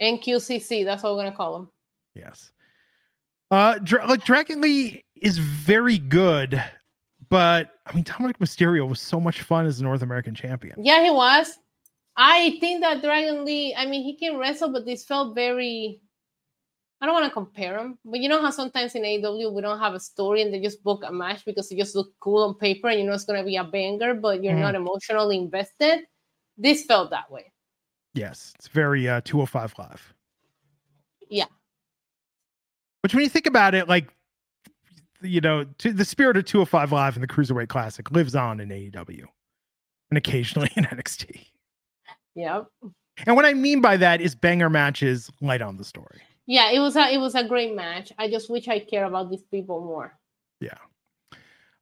NQCC, that's what we're gonna call them. Yes. Uh Dra- like Dragon Lee is very good, but I mean Dominik Mysterio was so much fun as a North American champion. Yeah, he was. I think that Dragon Lee, I mean, he can wrestle, but this felt very. I don't want to compare him, but you know how sometimes in AEW we don't have a story and they just book a match because it just looks cool on paper and you know it's going to be a banger, but you're Mhm. not emotionally invested. This felt that way. Yes, it's very uh 205 live. Yeah. Which when you think about it, like you know, to the spirit of 205 Live and the Cruiserweight Classic lives on in AEW and occasionally in NXT. Yeah. And what I mean by that is banger matches light on the story. Yeah, it was a it was a great match. I just wish I care about these people more. Yeah.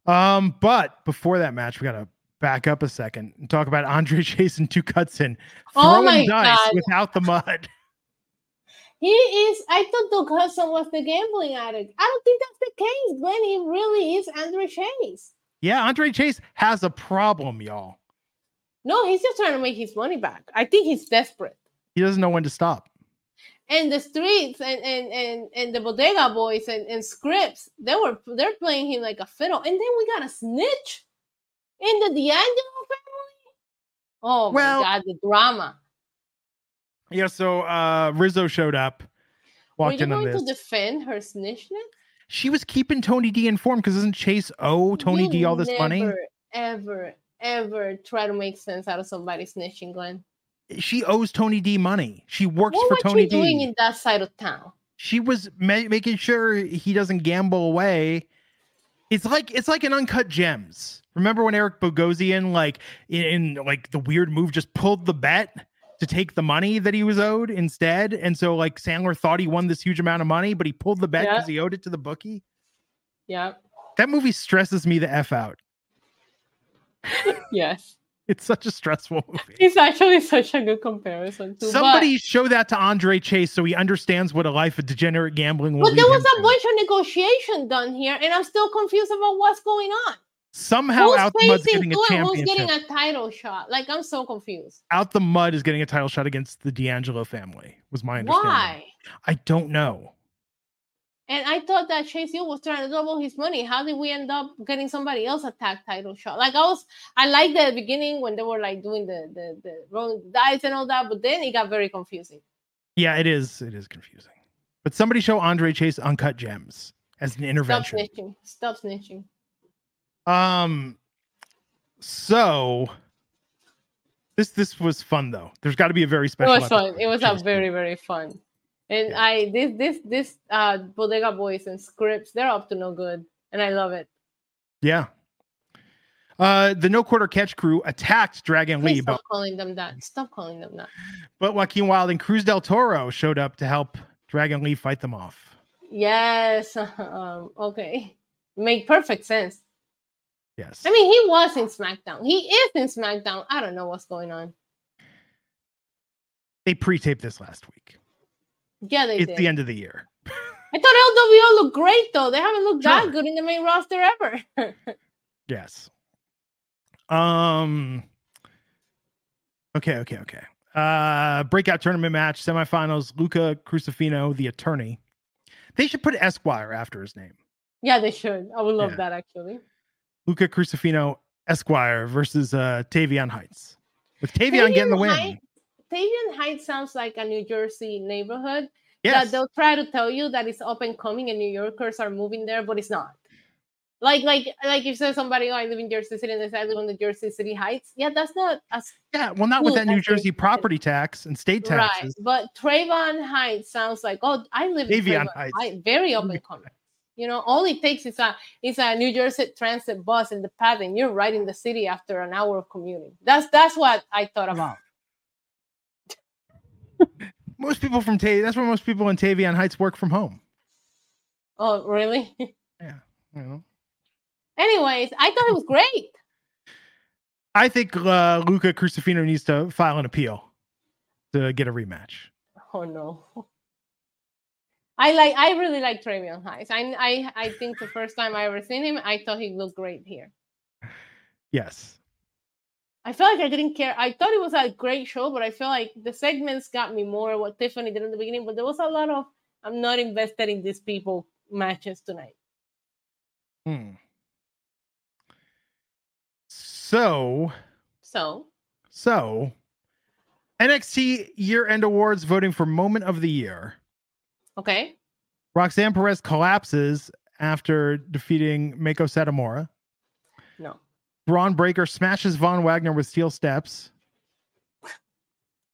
Um, but before that match, we gotta back up a second and talk about Andre Chase and Duke Hudson Oh throwing my dice God. without the mud. He is. I thought Hudson was the gambling addict. I don't think that's the case, Glenn. He really is Andre Chase. Yeah, Andre Chase has a problem, y'all. No, he's just trying to make his money back. I think he's desperate. He doesn't know when to stop. And the streets and and and, and the bodega boys and, and scripts, they were they're playing him like a fiddle. And then we got a snitch in the D'Angelo family. Oh Well- my god, the drama. Yeah, so uh Rizzo showed up, Were walked you in going to defend her snitchness? she was keeping Tony D informed because doesn't Chase owe Tony You D all this money? Ever, ever try to make sense out of somebody snitching, Glenn. She owes Tony D money. She works What for were Tony you doing in that side of town? she was ma- making sure he doesn't gamble away. It's like it's like an uncut gems. Remember when Eric Bogosian, like in, in like the weird move, just pulled the bet to take the money that he was owed instead, and so like Sandler thought he won this huge amount of money, but he pulled the bet Yeah. because he owed it to the bookie. Yeah. That movie stresses me the f out. Yes. It's such a stressful movie. It's actually such a good comparison too. Somebody show that to Andre Chase so he understands what a life of degenerate gambling will but, but there was a bunch of negotiation done here, and I'm still confused about what's going on. Somehow who's out the mud's getting a and who's getting a title shot? Like I'm so confused. out the mud is getting a title shot against the D'Angelo family. Was my understanding. Why? I don't know. And I thought that Chase Hill was trying to double his money. How did we end up getting somebody else a tag title shot? Like I was, I liked the beginning when they were like doing the the the rolling dice and all that, but then it got very confusing. Yeah, it is. It is confusing. But somebody show Andre Chase uncut gems as an intervention. Stop snitching. Stop snitching. Um. So this this was fun though. There's got to be a very special. It was fun. It was a very very fun. And Yeah. I this this this uh bodega boys and scripts they're up to no good, and I love it. yeah. Uh, the no quarter catch crew attacked Dragon Please Lee, but stop calling them that. Stop calling them that. but Joaquin Wilde and Cruz del Toro showed up to help Dragon Lee fight them off. Yes. Um, okay. Make perfect sense. Yes. I mean, he was in SmackDown. He is in SmackDown. I don't know what's going on. they pre-taped this last week. Yeah, they It's did. the end of the year. I thought LWO looked great though. They haven't looked Sure. that good in the main roster ever. Yes. Um. Okay. Okay. Okay. Uh, breakout tournament match semifinals. Luca Crucifino, the attorney. They should put Esquire after his name. yeah, they should. I would love Yeah. that actually. Luca Crucifino Esquire versus uh Tavion Heights. With Tavion getting the win. Heights- Tavion Heights sounds like a New Jersey neighborhood that they'll try to tell you that it's up and coming and New Yorkers are moving there, but it's not. Like, like, like if say somebody, oh, I live in Jersey City, and they say I live in the Jersey City Heights. Yeah, that's not as Yeah. Well, not with that New Jersey property tax and state taxes. Right, but Trayvon Heights sounds like oh, I live in Trayvon Heights. Heights. Very up mm-hmm. and coming. You know, all it takes is a is a New Jersey Transit bus in the path, and you're right in the city after an hour of commuting. That's that's what I thought about. Most people from Tav. That's where most people in Tavion Heights work from home. Oh, really? Yeah. You know. Anyways, I thought it was great. I think uh, Luca Crucifino needs to file an appeal to get a rematch. Oh no. I like I really like Travion Heights. I I I think the first time I ever seen him, I thought he looked great here. Yes. I felt like I didn't care. I thought it was a great show, but I feel like the segments got me more what Tiffany did in the beginning. But there was a lot of I'm not invested in these people matches tonight. Hmm. So, So so NXT year end awards voting for moment of the year. okay, Roxanne Perez collapses after defeating Meiko Satomura. no, Bron Breakker smashes Von Wagner with steel steps.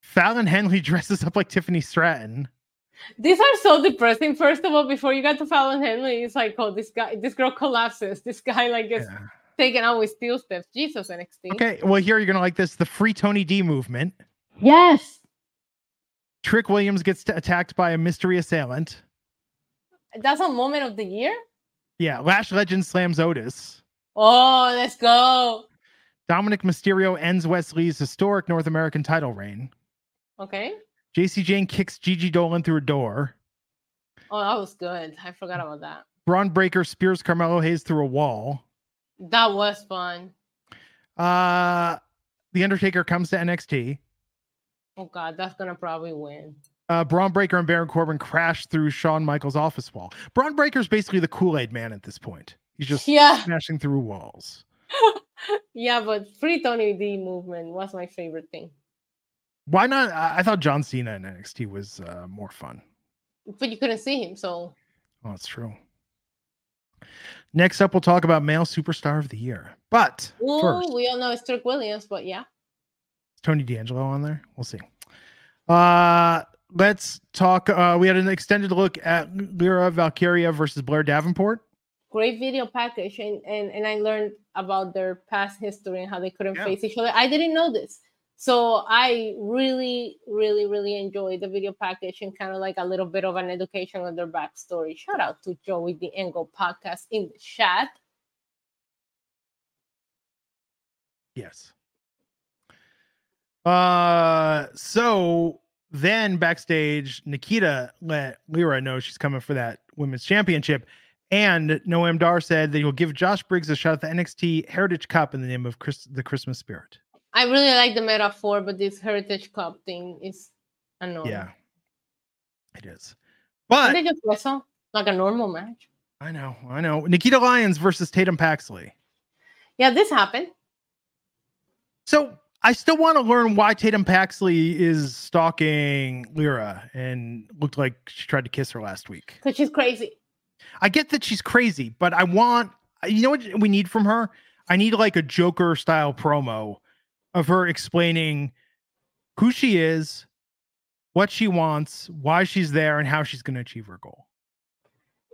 Fallon Henley dresses up like Tiffany Stratton. these are so depressing. First of all, before you got to Fallon Henley, it's like oh this guy, this girl collapses. This guy like gets Yeah. taken out with steel steps. Jesus NXT. Okay, well, here you're going to like this the free Tony D movement. Yes. Trick Williams gets t- attacked by a mystery assailant. That's a moment of the year. Yeah, Lash Legend slams Otis. Oh, let's go. Dominik Mysterio ends Wes Lee's historic North American title reign. Okay. JC Jane kicks Gigi Dolan through a door. Oh, that was good. I forgot about that. Bron Breakker spears Carmelo Hayes through a wall. That was fun. Uh, the Undertaker comes to NXT. Oh God, that's gonna probably win. Uh, Bron Breakker and Baron Corbin crash through Shawn Michaels' office wall. Bron Breakker is basically the Kool Aid man at this point. He's just Yeah. smashing through walls. yeah, but free Tony D movement was my favorite thing. Why not? I, I thought John Cena in NXT was uh, more fun. But you couldn't see him, so Oh, that's true. Next up, we'll talk about male superstar of the year. But Ooh, first, we all know it's Trick Williams, but yeah. Tony D'Angelo on there. We'll see. Uh, let's talk. Uh, we had an extended look at Lyra Valkyria versus Blair Davenport. Great video package and, and and I learned about their past history and how they couldn't Yeah. face each other. I didn't know this. So I really, really, really enjoyed the video package and kind of like a little bit of an education on their backstory. Shout out to Joey the Angle podcast in the chat. Yes. Uh, so then backstage, Nikita let Lyra know she's coming for that women's championship. And Noam Dar said that he'll give Josh Briggs a shot at the NXT Heritage Cup in the name of Chris, the Christmas Spirit. I really like the metaphor, but this Heritage Cup thing is annoying. Yeah, it is. But they just wrestle like a normal match? I know, I know. Nikita Lyons versus Tatum Paxley. Yeah, this happened. So I still want to learn why Tatum Paxley is stalking Lyra and looked like she tried to kiss her last week. Because she's crazy. I get that she's crazy, but I want you know what we need from her? I need like a Joker style promo of her explaining who she is, what she wants, why she's there, and how she's going to achieve her goal.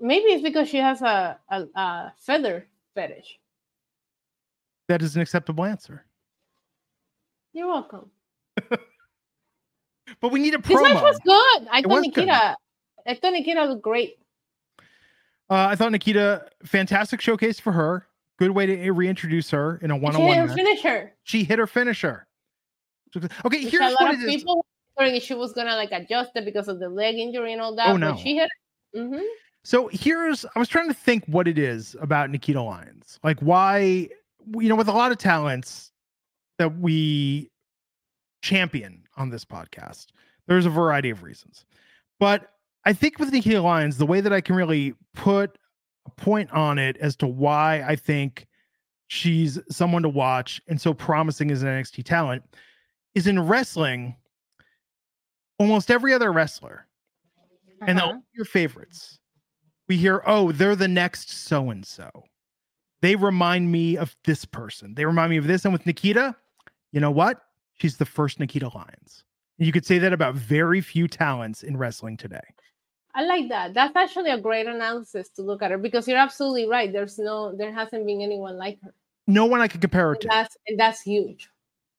Maybe it's because she has a, a, a feather fetish. That is an acceptable answer. You're welcome. But we need a promo. This match was good. I It thought was good. Nikita. I thought Nikita was great. Uh, I thought Nikita, fantastic showcase for her. Good way to reintroduce her in a one-on-one. match. finish her. She hit her finisher. Okay, Which here's a lot what of people were wondering if she was gonna like adjust it because of the leg injury and all that. Oh, but no. she hit. hmm So here's I was trying to think what it is about Nikita Lyons. Like why you know with a lot of talents that we champion on this podcast. There's a variety of reasons. But I think with Nikita Lyons the way that I can really put a point on it as to why I think she's someone to watch and so promising as an NXT talent is in wrestling almost every other wrestler and Uh-huh. all your favorites. We hear, oh, they're the next so and so. They remind me of this person. They remind me of this. And with Nikita, you know what? She's the first Nikita Lyons. You could say that about very few talents in wrestling today. I like that. That's actually a great analysis to look at her because you're absolutely right. There's no, there hasn't been anyone like her. No one I could compare her And to. that's and that's huge.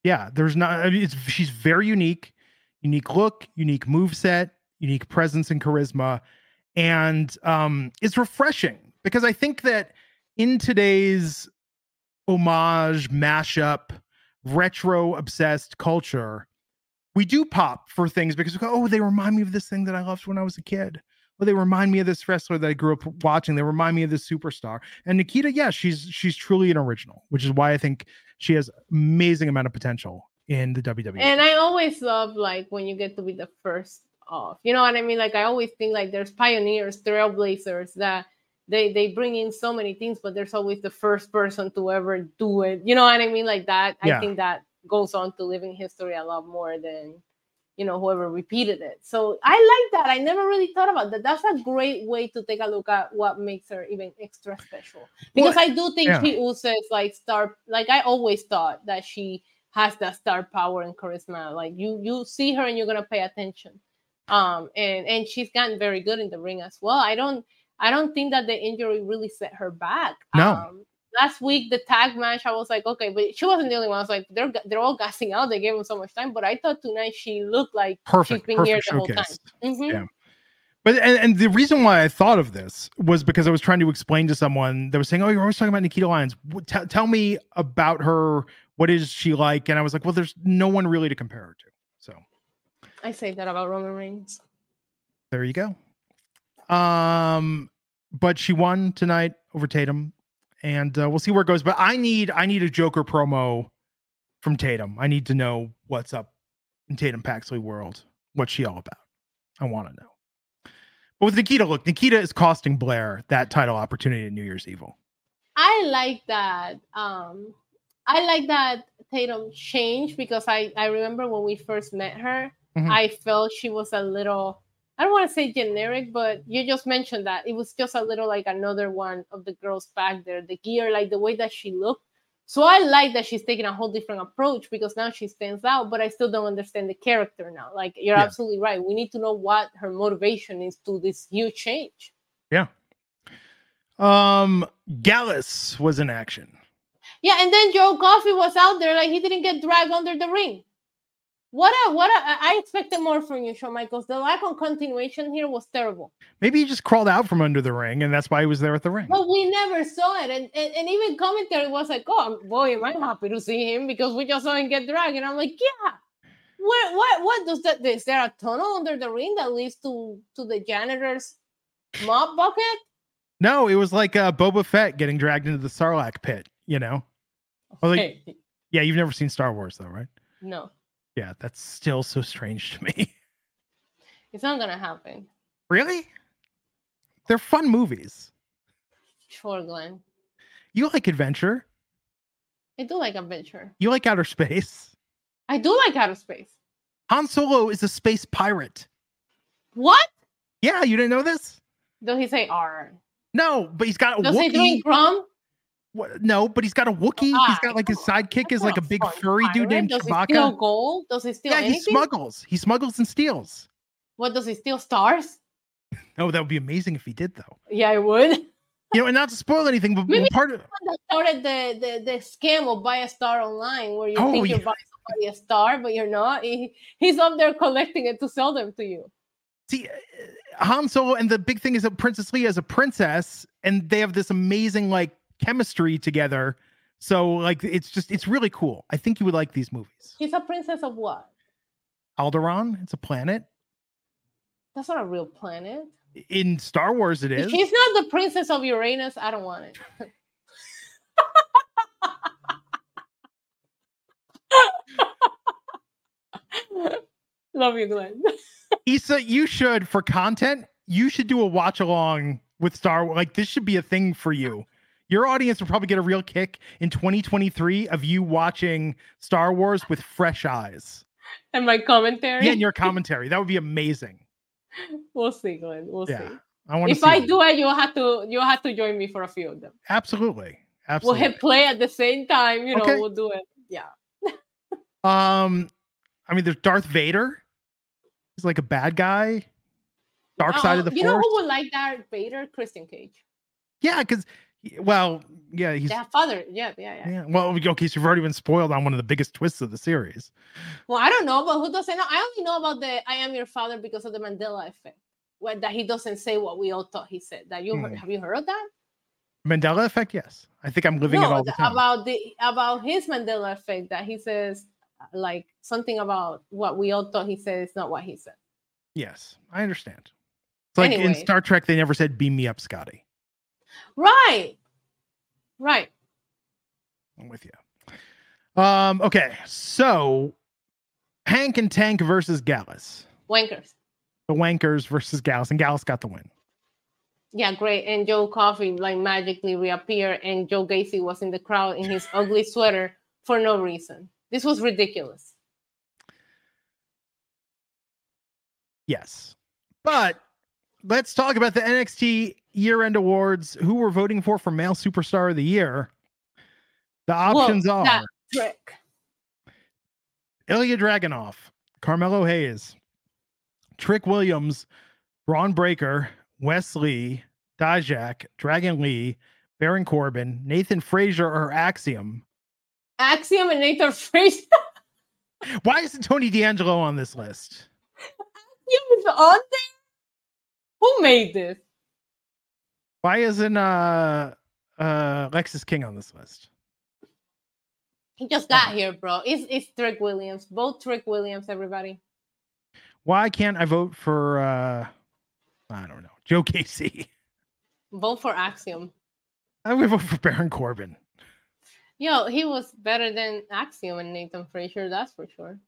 Yeah, there's not. I mean, it's she's very unique, unique look, unique move set, unique presence and charisma, and um, it's refreshing because I think that in today's homage mashup, retro obsessed culture, we do pop for things because we go, oh, they remind me of this thing that I loved when I was a kid. Well, they remind me of this wrestler that I grew up watching. They remind me of this superstar. And Nikita, yeah, she's she's truly an original, which is why I think she has amazing amount of potential in the. WWE. And I always love like when you get to be the first off. You know what I mean? Like I always think like there's pioneers, trailblazers that they they bring in so many things, but there's always the first person to ever do it. You know what I mean? Like that. Yeah. I think that goes on to living history a lot more than you know whoever repeated it. So I like that. I never really thought about that. That's a great way to take a look at what makes her even extra special. Because Well, I do think yeah. she oozes like star. Like I always thought that she has that star power and charisma. Like you you see her and you're gonna pay attention. Um and and she's gotten very good in the ring as well. I don't I don't think that the injury really set her back. No. Um, last week the tag match, I was like, okay, but she wasn't the only one. I was like, they're they're all gassing out. They gave him so much time, but I thought tonight she looked like perfect, she's been here perfect the whole time. showcase. Mhm. Yeah. But and, and the reason why I thought of this was because I was trying to explain to someone that was saying, "Oh, you're always talking about Nikita Lyons. Tell tell me about her. What is she like?" And I was like, "Well, there's no one really to compare her to." So I say that about Roman Reigns. There you go. Um, but she won tonight over Tatum, and uh, we'll see where it goes. But I need I need a Joker promo from Tatum. I need to know what's up in Tatum Paxley world. What's she all about? I want to know. But with Nikita, look, Nikita is costing Blair that title opportunity at New Year's Evil. I like that. Um, I like that Tatum changed because I I remember when we first met her, Mhm. I felt she was a little. I don't want to say generic, but you just mentioned that it was just a little like another one of the girls back there. The gear, like the way that she looked. So I like that she's taking a whole different approach because now she stands out, but I still don't understand the character now. Like you're Yeah. absolutely right. We need to know what her motivation is to this huge change. Yeah. Um, Gallus was in action. Yeah, and then Joe Coffey was out there like he didn't get dragged under the ring. What a what a I expected more from you, Shawn Michaels. The lack of continuation here was terrible. Maybe he just crawled out from under the ring, and that's why he was there at the ring. But we never saw it. And, and, and even commentary was like, oh boy, am I happy to see him because we just saw him get dragged. And I'm like, yeah. What what what does that is there a tunnel under the ring that leads to to the janitor's mop bucket? No, it was like uh, Boba Fett getting dragged into the Sarlacc pit. You know? Well, like, yeah, you've never seen Star Wars though, right? no, Yeah, that's still so strange to me. it's not gonna happen. really? They're fun movies. Sure, Glenn. You like adventure. I do like adventure. You like outer space. I do like outer space. Han Solo is a space pirate. What? Yeah, you didn't know this? Does he say R? No, but he's got a Does he Wookiee. drink rum? What- No, but he's got a Wookiee. he's got like his sidekick is like a big furry dude named Does he steal gold? Does he steal Yeah, he smuggles. He smuggles and steals. What does he steal? Stars? Oh, that would be amazing if he did, though. Yeah, I would. You know, and not to spoil anything, but Maybe- part of that started the, the the scam of buy a star online where you Oh, think you're buying somebody a star, but you're not. He, he's up there collecting it to sell them to you. see uh, Han Solo, and the big thing is that Princess Leia is a princess, and they have this amazing like chemistry together. So like, it's just it's really cool. I think you would like these movies. She's a princess of what? Alderaan, it's a planet. That's not a real planet. In Star Wars, it is. If she's not the princess of Uranus, I don't want it. Love you, Glenn. Isa, you should for content. You should do a watch along with Star Wars. Like this should be a thing for you. Your audience will probably get a real kick in 2023 of you watching Star Wars with fresh eyes. and my commentary. Yeah, and your commentary. That would be amazing. we'll see, Glenn. We'll Yeah, see. I want to. If I do it, you'll have to you'll have to join me for a few of them. absolutely, Absolutely. We'll hit play at the same time. You know, Okay. we'll do it. Yeah. um, I mean, there's Darth Vader. He's like a bad guy. Dark side of Uh, the You know who would like Darth Vader, Christian Cage. yeah, because well, yeah, he's Yeah, father. Yeah, yeah, yeah. yeah. Well, okay, so you've already been spoiled on one of the biggest twists of the series. Well, I don't know, but who doesn't know? I only know about the "I am your father" because of the Mandela effect. What that he doesn't say what we all thought he said. That you Hmm. have you heard of that? Mandela effect, yes. I think I'm living it all the time. about the about his Mandela effect. That he says like something about what we all thought he said is not what he said. yes, I understand. It's like in Star Trek, they never said "beam me up, Scotty." Right. Right. I'm with you. Um, okay, so Hank and Tank versus Gallus. Wankers. The Wankers versus Gallus, and Gallus got the win. Yeah, great. And Joe Coffey like magically reappeared, and Joe Gacy was in the crowd in his ugly sweater for no reason. This was ridiculous. Yes. But let's talk about the NXT year end awards. Who we're voting for for male superstar of the year? The Whoa, options are that trick. Ilya Dragunov, Carmelo Hayes, Trick Williams, Bron Breakker, Wesley, Dijak, Dragon Lee, Baron Corbin, Nathan Frazer, or Axiom. Axiom and Nathan Frazer Why isn't Tony D'Angelo on this list? is on there. Who made this? Why isn't uh uh Lexis King on this list? He just got here, bro. It's it's Trick Williams. Both Trick Williams, everybody. Why can't I vote for uh I don't know, Joe Gacy? Vote for Axiom. I would vote for Baron Corbin. Yo, he was better than Axiom and Nathan Frazer, that's for sure.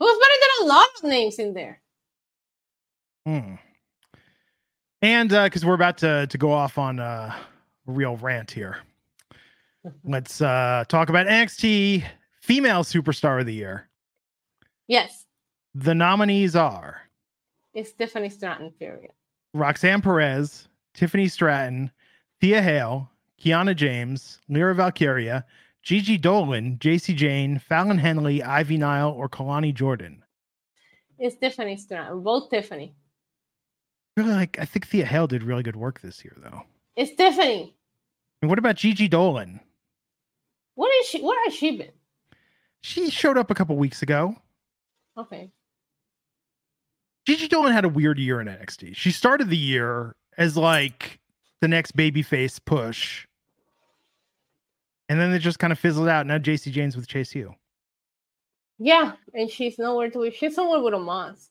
Was better than a lot of names in there. Hmm. And uh because we're about to to go off on uh, a real rant here. Let's uh talk about NXT female superstar of the year. Yes, The nominees are it's Tiffany Stratton, period. Roxanne Perez, Tiffany Stratton, Thea Hale, Kiana James, Lyra Valkyria, Gigi Dolan, JC Jane, Fallon Henley, Ivy Nile, or Kelani Jordan. It's Tiffany Stratton. Vote Tiffany. Really like I think Thea Hale did really good work this year though. It's Tiffany. And what about Gigi Dolan? What is she? Where has she been? She showed up a couple weeks ago. Okay. Gigi Dolan had a weird year in NXT. She started the year as like the next babyface push. And then it just kind of fizzled out. Now JC James with Chase U. Yeah, and she's nowhere to be. She's somewhere with a moss.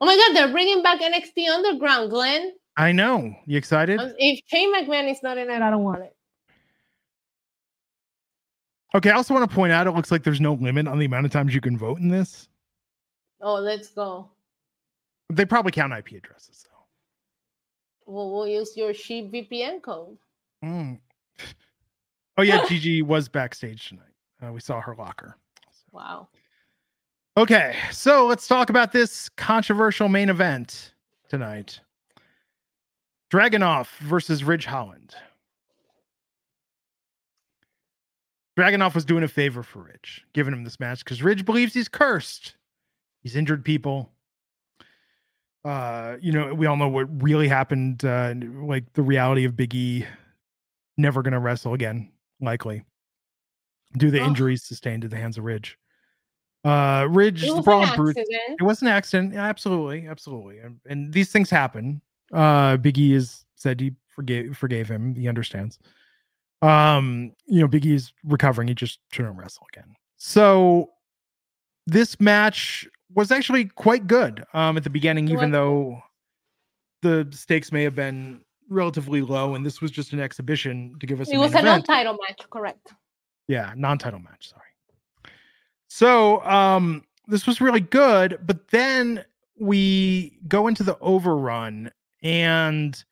Oh my God, they're bringing back NXT Underground, Glenn. I know. You excited? Um, If Shane McMahon is not in it, I don't want it. Okay, I also want to point out it looks like there's no limit on the amount of times you can vote in this. Oh, let's go. They probably count IP addresses though. We'll, we'll use your sheep VPN code. Mm. Oh yeah, Gigi was backstage tonight. Uh, we saw her locker. Wow. Okay, so let's talk about this controversial main event tonight. Dragunov versus Ridge Holland. Dragunov was doing a favor for Ridge, giving him this match because Ridge believes he's cursed. He's injured people. Uh, you know, we all know what really happened. Uh, like the reality of Big E never going to wrestle again, likely, due to the Oh. injuries sustained at the hands of Ridge. Uh, Ridge, It the was Brawl an Brute. accident. It was an accident. Absolutely, absolutely. And, and these things happen. Uh Biggie has said he forgave forgave him. He understands. Um, you know, Biggie is recovering. He just shouldn't wrestle again. So this match was actually quite good um at the beginning, even though the stakes may have been relatively low, and this was just an exhibition to give us a It was a event. non-title match, correct? Yeah, non-title match, sorry. So, um this was really good, but then we go into the overrun and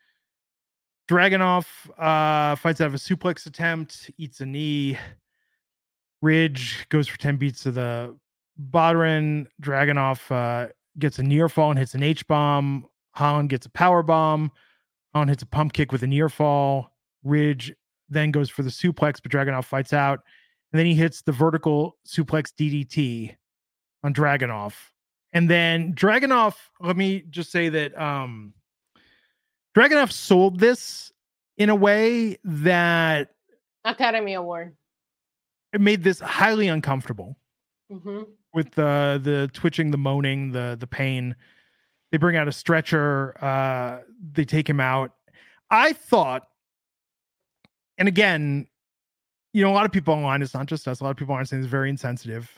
Dragunov uh fights out of a suplex attempt, eats a knee. Ridge goes for 10 beats to the Bodrin. Dragunov uh gets a near fall and hits an H bomb. Holland gets a power bomb. Holland hits a pump kick with a near fall. Ridge then goes for the suplex, but Dragunov fights out. And then he hits the vertical suplex DDT on Dragunov. And then Dragunov, let me just say that um Dragunov sold this in a way that Academy Award. it made this highly uncomfortable hmm with the the twitching, the moaning, the the pain. They bring out a stretcher, uh, they take him out. I thought, and again, you know, a lot of people online, it's not just us, a lot of people online saying it's very insensitive,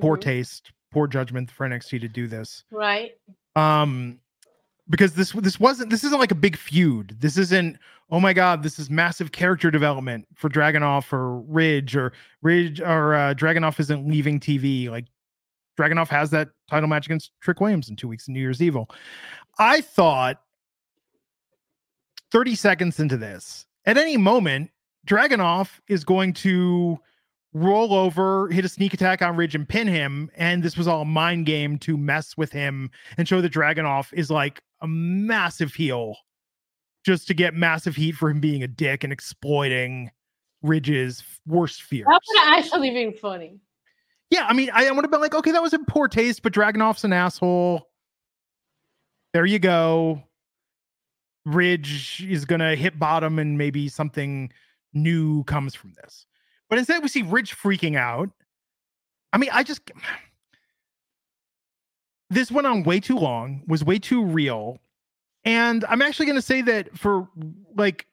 poor Mhm. taste, poor judgment for NXT to do this. Right. um because this this wasn't this isn't like a big feud this isn't oh my god this is massive character development for dragunov or ridge or ridge or uh dragunov isn't leaving tv like dragunov has that title match against trick williams in two weeks in new year's evil i thought 30 seconds into this at any moment dragunov is going to roll over, hit a sneak attack on Ridge and pin him. And this was all a mind game to mess with him and show that Dragunov is like a massive heel just to get massive heat for him being a dick and exploiting Ridge's worst fears. That would actually been funny. Yeah, I mean, I, I would have been like, okay, that was in poor taste, but Dragunov's an asshole. There you go. Ridge is gonna hit bottom and maybe something new comes from this. But instead, we see Ridge freaking out. I mean, I just this went on way too long, was way too real. And I'm actually gonna say that for like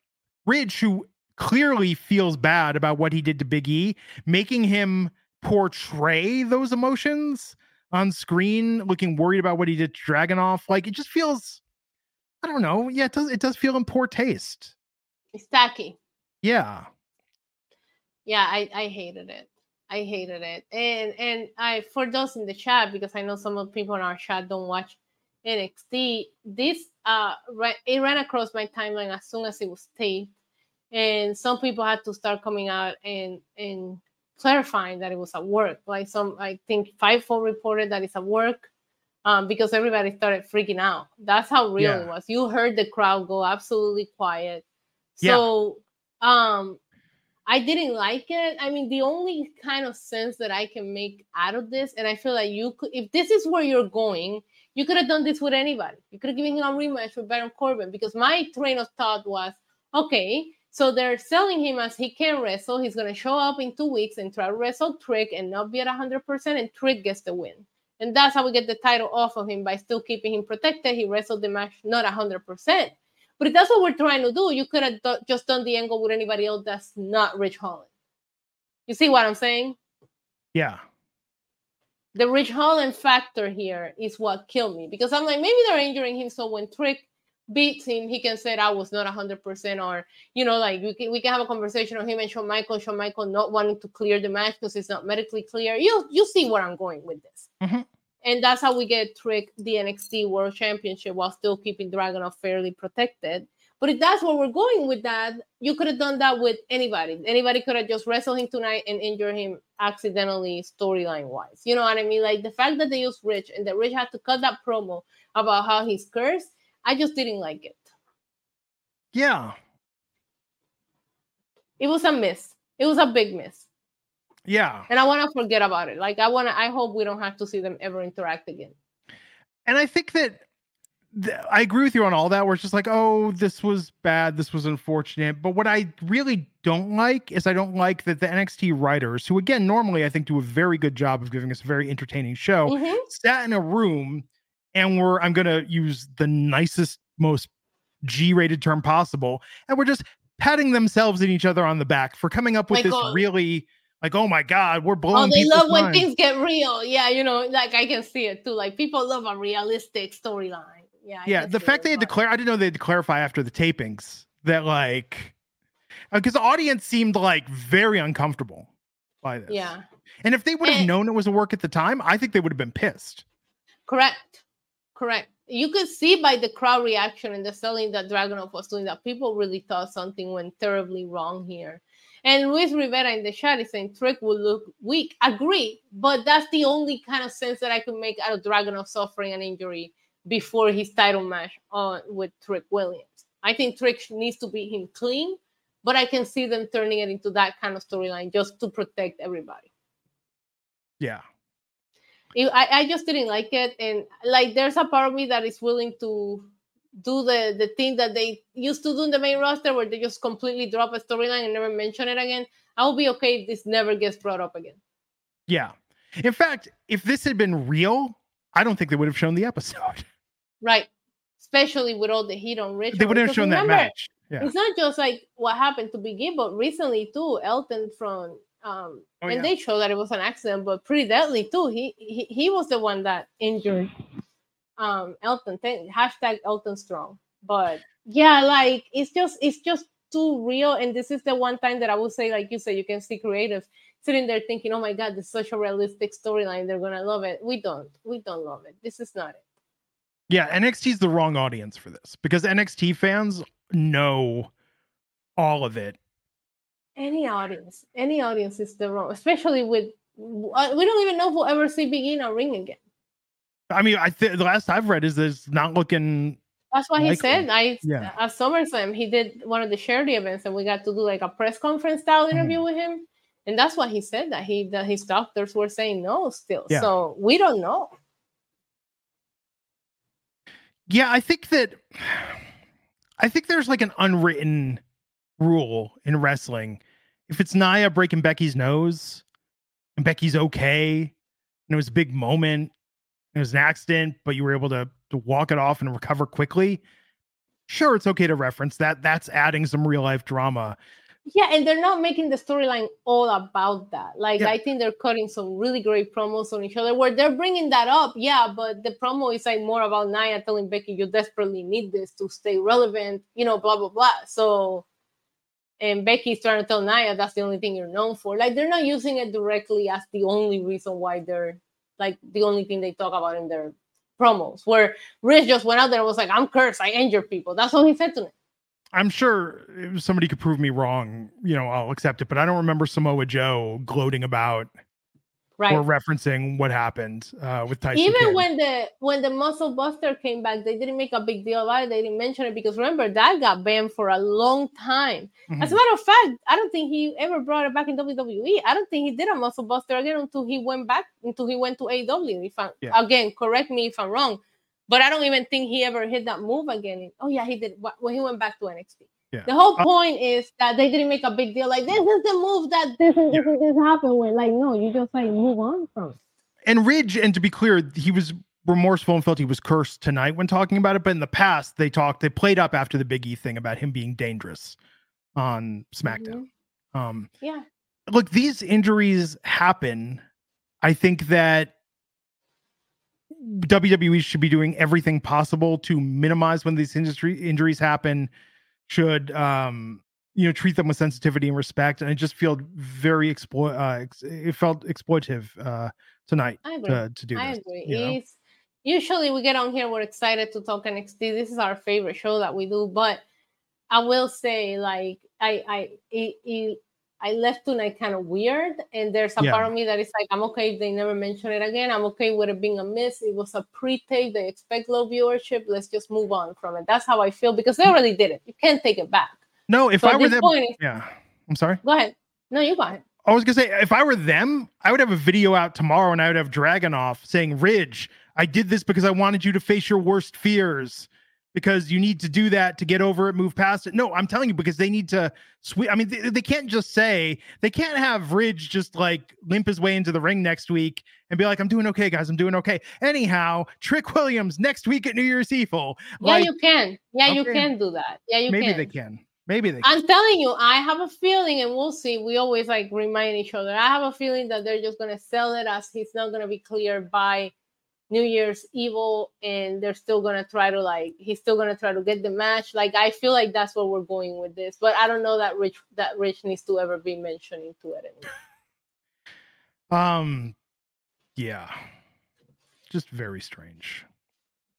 Ridge, who clearly feels bad about what he did to Big E, making him portray those emotions on screen, looking worried about what he did to Dragunov. Like it just feels, I don't know. Yeah, it does. It does feel in poor taste. It's tacky. Yeah. Yeah, I I hated it. I hated it. And and I for those in the chat because I know some of the people in our chat don't watch NXT. This uh it ran across my timeline as soon as it was taped, and some people had to start coming out and and clarifying that it was at work. Like some, I think Fightful reported that it's at work um, because everybody started freaking out. That's how real yeah. it was. You heard the crowd go absolutely quiet. So yeah. Um, I didn't like it. I mean, the only kind of sense that I can make out of this, and I feel like you could, if this is where you're going, you could have done this with anybody. You could have given him a rematch with Baron Corbin because my train of thought was, okay, so they're selling him as he can wrestle. He's going to show up in two weeks and try to wrestle Trick and not be at 100%, and Trick gets the win. And that's how we get the title off of him by still keeping him protected. He wrestled the match not 100%. But if that's what we're trying to do, you could have th- just done the angle with anybody else that's not Ridge Holland. You see what I'm saying? Yeah. The Ridge Holland factor here is what killed me because I'm like, maybe they're injuring him so when Trick beats him, he can say I was not 100%, or, you know, like we can, we can have a conversation on him and Shawn Michael, Shawn Michael not wanting to clear the match because it's not medically clear. You you see where I'm going with this. Mm-hmm. And that's how we get Trick the NXT World Championship while still keeping Dragunov fairly protected. But if that's where we're going with that, you could have done that with anybody. Anybody could have just wrestled him tonight and injured him accidentally, storyline wise. You know what I mean? Like the fact that they used Rich and that Rich had to cut that promo about how he's cursed I just didn't like it. Yeah. It was a miss. It was a big miss. Yeah. And I want to forget about it. Like I want to I hope we don't have to see them ever interact again. And I think that th- I agree with you on all that where it's just like, "Oh, this was bad. This was unfortunate." But what I really don't like is I don't like that the NXT writers, who again normally I think do a very good job of giving us a very entertaining show, mm-hmm. sat in a room and we're I'm gonna use the nicest, most G-rated term possible, and we're just patting themselves and each other on the back for coming up with my this God. really like, oh my God, we're blowing. Oh, they love when things get real. Yeah, you know, like I can see it too. Like people love a realistic storyline. Yeah. I yeah. The fact they had to clarify, I didn't know they had to clarify after the tapings that like, because uh, the audience seemed like very uncomfortable by this. Yeah. And if they would have known it was a work at the time, I think they would have been pissed. Correct. Correct. You could see by the crowd reaction and the selling that Dragunov was doing that people really thought something went terribly wrong here. And Luis Rivera in the chat is saying Trick will look weak. Agree, but that's the only kind of sense that I could make out of Dragunov suffering an injury before his title match on with Trick Williams. I think Trick needs to beat him clean, but I can see them turning it into that kind of storyline just to protect everybody. Yeah, I, I just didn't like it and like there's a part of me that is willing to do the the thing that they used to do in the main roster where they just completely drop a storyline and never mention it again i'll be okay if this never gets brought up again yeah in fact if this had been real i don't think they would have shown the episode right especially with all the heat on rich they wouldn't have shown remember, that match yeah. it's not just like what happened to begin but recently too elton from um, oh, and yeah. they showed that it was an accident, but pretty deadly too. He he, he was the one that injured um Elton. Hashtag Elton Strong. But yeah, like it's just it's just too real. And this is the one time that I would say, like you said, you can see creatives sitting there thinking, "Oh my God, this is such a realistic storyline. They're gonna love it." We don't. We don't love it. This is not it. Yeah, NXT is the wrong audience for this because NXT fans know all of it any audience, any audience is the wrong, especially with uh, we don't even know if we'll ever see Big E in a ring again. I mean, I think the last I've read is it's not looking. That's what likely. he said. I yeah. at SummerSlam he did one of the charity events, and we got to do like a press conference style mm-hmm. interview mm. with him, and that's what he said that he that his doctors were saying no still. Yeah. So we don't know. Yeah, I think that I think there's like an unwritten rule in wrestling if it's Nia breaking Becky's nose and Becky's okay, and it was a big moment, it was an accident, but you were able to to walk it off and recover quickly, sure, it's okay to reference that. That's adding some real life drama. Yeah, and they're not making the storyline all about that. Like Yeah. I think they're cutting some really great promos on each other where they're bringing that up. Yeah, but the promo is like more about Nia telling Becky, "You desperately need this to stay relevant," you know, blah blah blah. So, and Becky's trying to tell Nia that's the only thing you're known for. Like they're not using it directly as the only reason why they're like the only thing they talk about in their promos. Where Rich just went out there and was like, "I'm cursed. I injured people." That's all he said to me. I'm sure if somebody could prove me wrong, you know, I'll accept it. But I don't remember Samoa Joe gloating about Right. or referencing what happened uh, with Tyson. even when the when the muscle buster came back they didn't make a big deal about it they didn't mention it because remember that got banned for a long time as a matter of fact i don't think he ever brought it back in wwe i don't think he did a muscle buster again until he went back until he went to aw if I, Yeah. again correct me if i'm wrong but i don't even think he ever hit that move again oh yeah he did when he went back to nxt Yeah. the whole Uh, point is that they didn't make a big deal like this is the move that this and this and this happened with like no you just like move on from it and Ridge, and to be clear, he was remorseful and felt he was cursed tonight when talking about it. But in the past, they talked, they played up after the Big E thing about him being dangerous on SmackDown. Um, yeah look, these injuries happen. I think that WWE should be doing everything possible to minimize when these industry injuries happen. Should um, you know treat them with sensitivity and respect, and it just felt very exploit. Uh, ex- it felt exploitative uh, tonight I agree. to, to do I this. agree. you? Usually we get on here, we're excited to talk NXT. This is our favorite show that we do, but I will say, like, I I it, it, I left tonight kind of weird, and there's a Yeah. part of me that is like, I'm okay if they never mention it again. I'm okay with it being a miss. It was a pre-tape. They expect low viewership. Let's just move on from it. That's how I feel because they already did it. You can't take it back. No, if So I were them, point, yeah. I'm sorry. go ahead. No, you go ahead. I was gonna say if I were them, I would have a video out tomorrow and I would have Dragunov saying, Ridge, I did this because I wanted you to face your worst fears. Because you need to do that to get over it, move past it. No, I'm telling you, because they need to sweep. I mean, they, they can't just say they can't have Ridge just like limp his way into the ring next week and be like, "I'm doing okay, guys. I'm doing okay." Anyhow, Trick Williams next week at New Year's Eve. Evil. Yeah, Like, you can. Yeah, you can do that. Yeah, you can maybe can. they can. Maybe they. Can. I'm telling you, I have a feeling, and we'll see. We always like remind each other. I have a feeling that they're just gonna sell it as he's not gonna be cleared by New Year's Evil, and they're still gonna try to like he's still gonna try to get the match. Like I feel like that's where we're going with this, but I don't know that Ridge that Ridge needs to ever be mentioning to it anymore. Um, yeah, just very strange.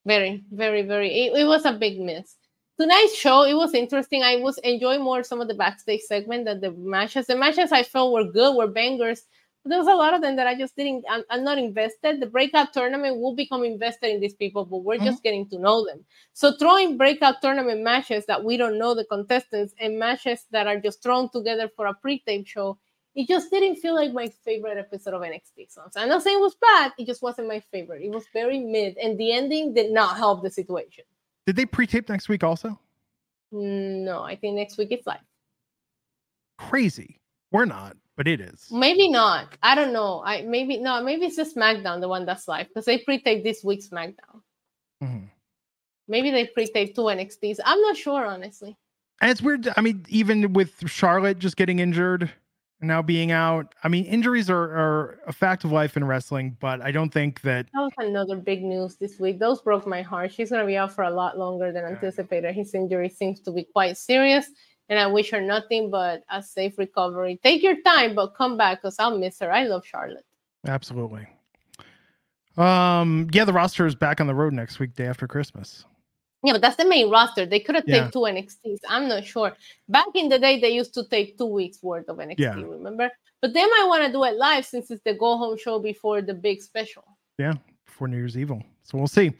Very, very, very. It, it was a big miss. Tonight's show, it was interesting. I was enjoying more some of the backstage segment than the matches. The matches I felt were good, were bangers. There was a lot of them that I just didn't. I'm, I'm not invested. The breakout tournament will become invested in these people, but we're just mm-hmm. getting to know them. So throwing breakout tournament matches that we don't know the contestants and matches that are just thrown together for a pre-tape show, it just didn't feel like my favorite episode of NXT. So I'm not saying it was bad. It just wasn't my favorite. It was very mid, and the ending did not help the situation. Did they pre-tape next week also? Mm, no, I think next week it's live. Crazy. We're not, but it is. Maybe not. I don't know. I maybe no. Maybe it's just SmackDown, the one that's live, because they pre-tape this week's SmackDown. Mhm. Maybe they pre-tape two NXTs. I'm not sure, honestly. And it's weird. I mean, even with Charlotte just getting injured and now being out, I mean, injuries are, are a fact of life in wrestling, but I don't think that That was another big news this week. Those broke my heart. She's gonna be out for a lot longer than anticipated. His injury seems to be quite serious, and I wish her nothing but a safe recovery. Take your time, but come back because I'll miss her. I love Charlotte. absolutely. Um, yeah, the roster is back on the road next week, day after Christmas. Yeah, but that's the main roster. They could have Yeah. taken two NXTs. I'm not sure. Back in the day, they used to take two weeks worth of NXT, Yeah. remember? But they might want to do it live since it's the go home show before the big special. Yeah, before New Year's Evil. So we'll see.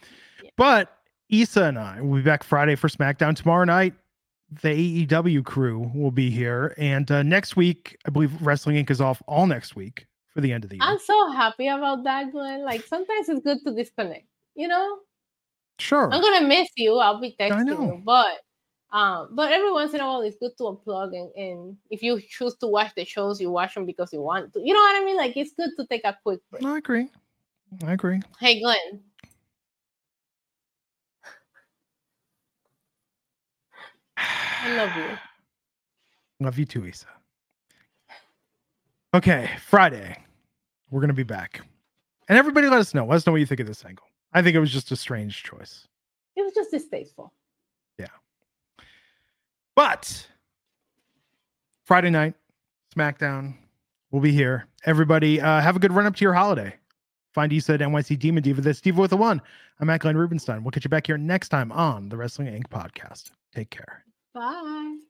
Yeah. But Isa and I will be back Friday for SmackDown. Tomorrow night, the AEW crew will be here. And uh, next week, I believe Wrestling Inc. is off all next week for the end of the year. I'm so happy about that, Glenn. Like sometimes it's good to disconnect, you know? sure. I'm gonna miss you. I'll be texting you, but um, but every once in a while it's good to unplug and, and if you choose to watch the shows, you watch them because you want to. You know what I mean? Like it's good to take a quick break. I agree. I agree. Hey Glenn. I love you. Love you too, Isa. Okay, Friday. We're gonna be back. And everybody let us know. Let us know what you think of this angle. I think it was just a strange choice. It was just distasteful. Yeah. But Friday night, SmackDown We'll be here. Everybody, uh, have a good run up to your holiday. Find Isa at NYC Demon Diva. This Diva with a one. I'm Matt Glenn Rubenstein. We'll catch you back here next time on the Wrestling Inc. podcast. Take care. Bye.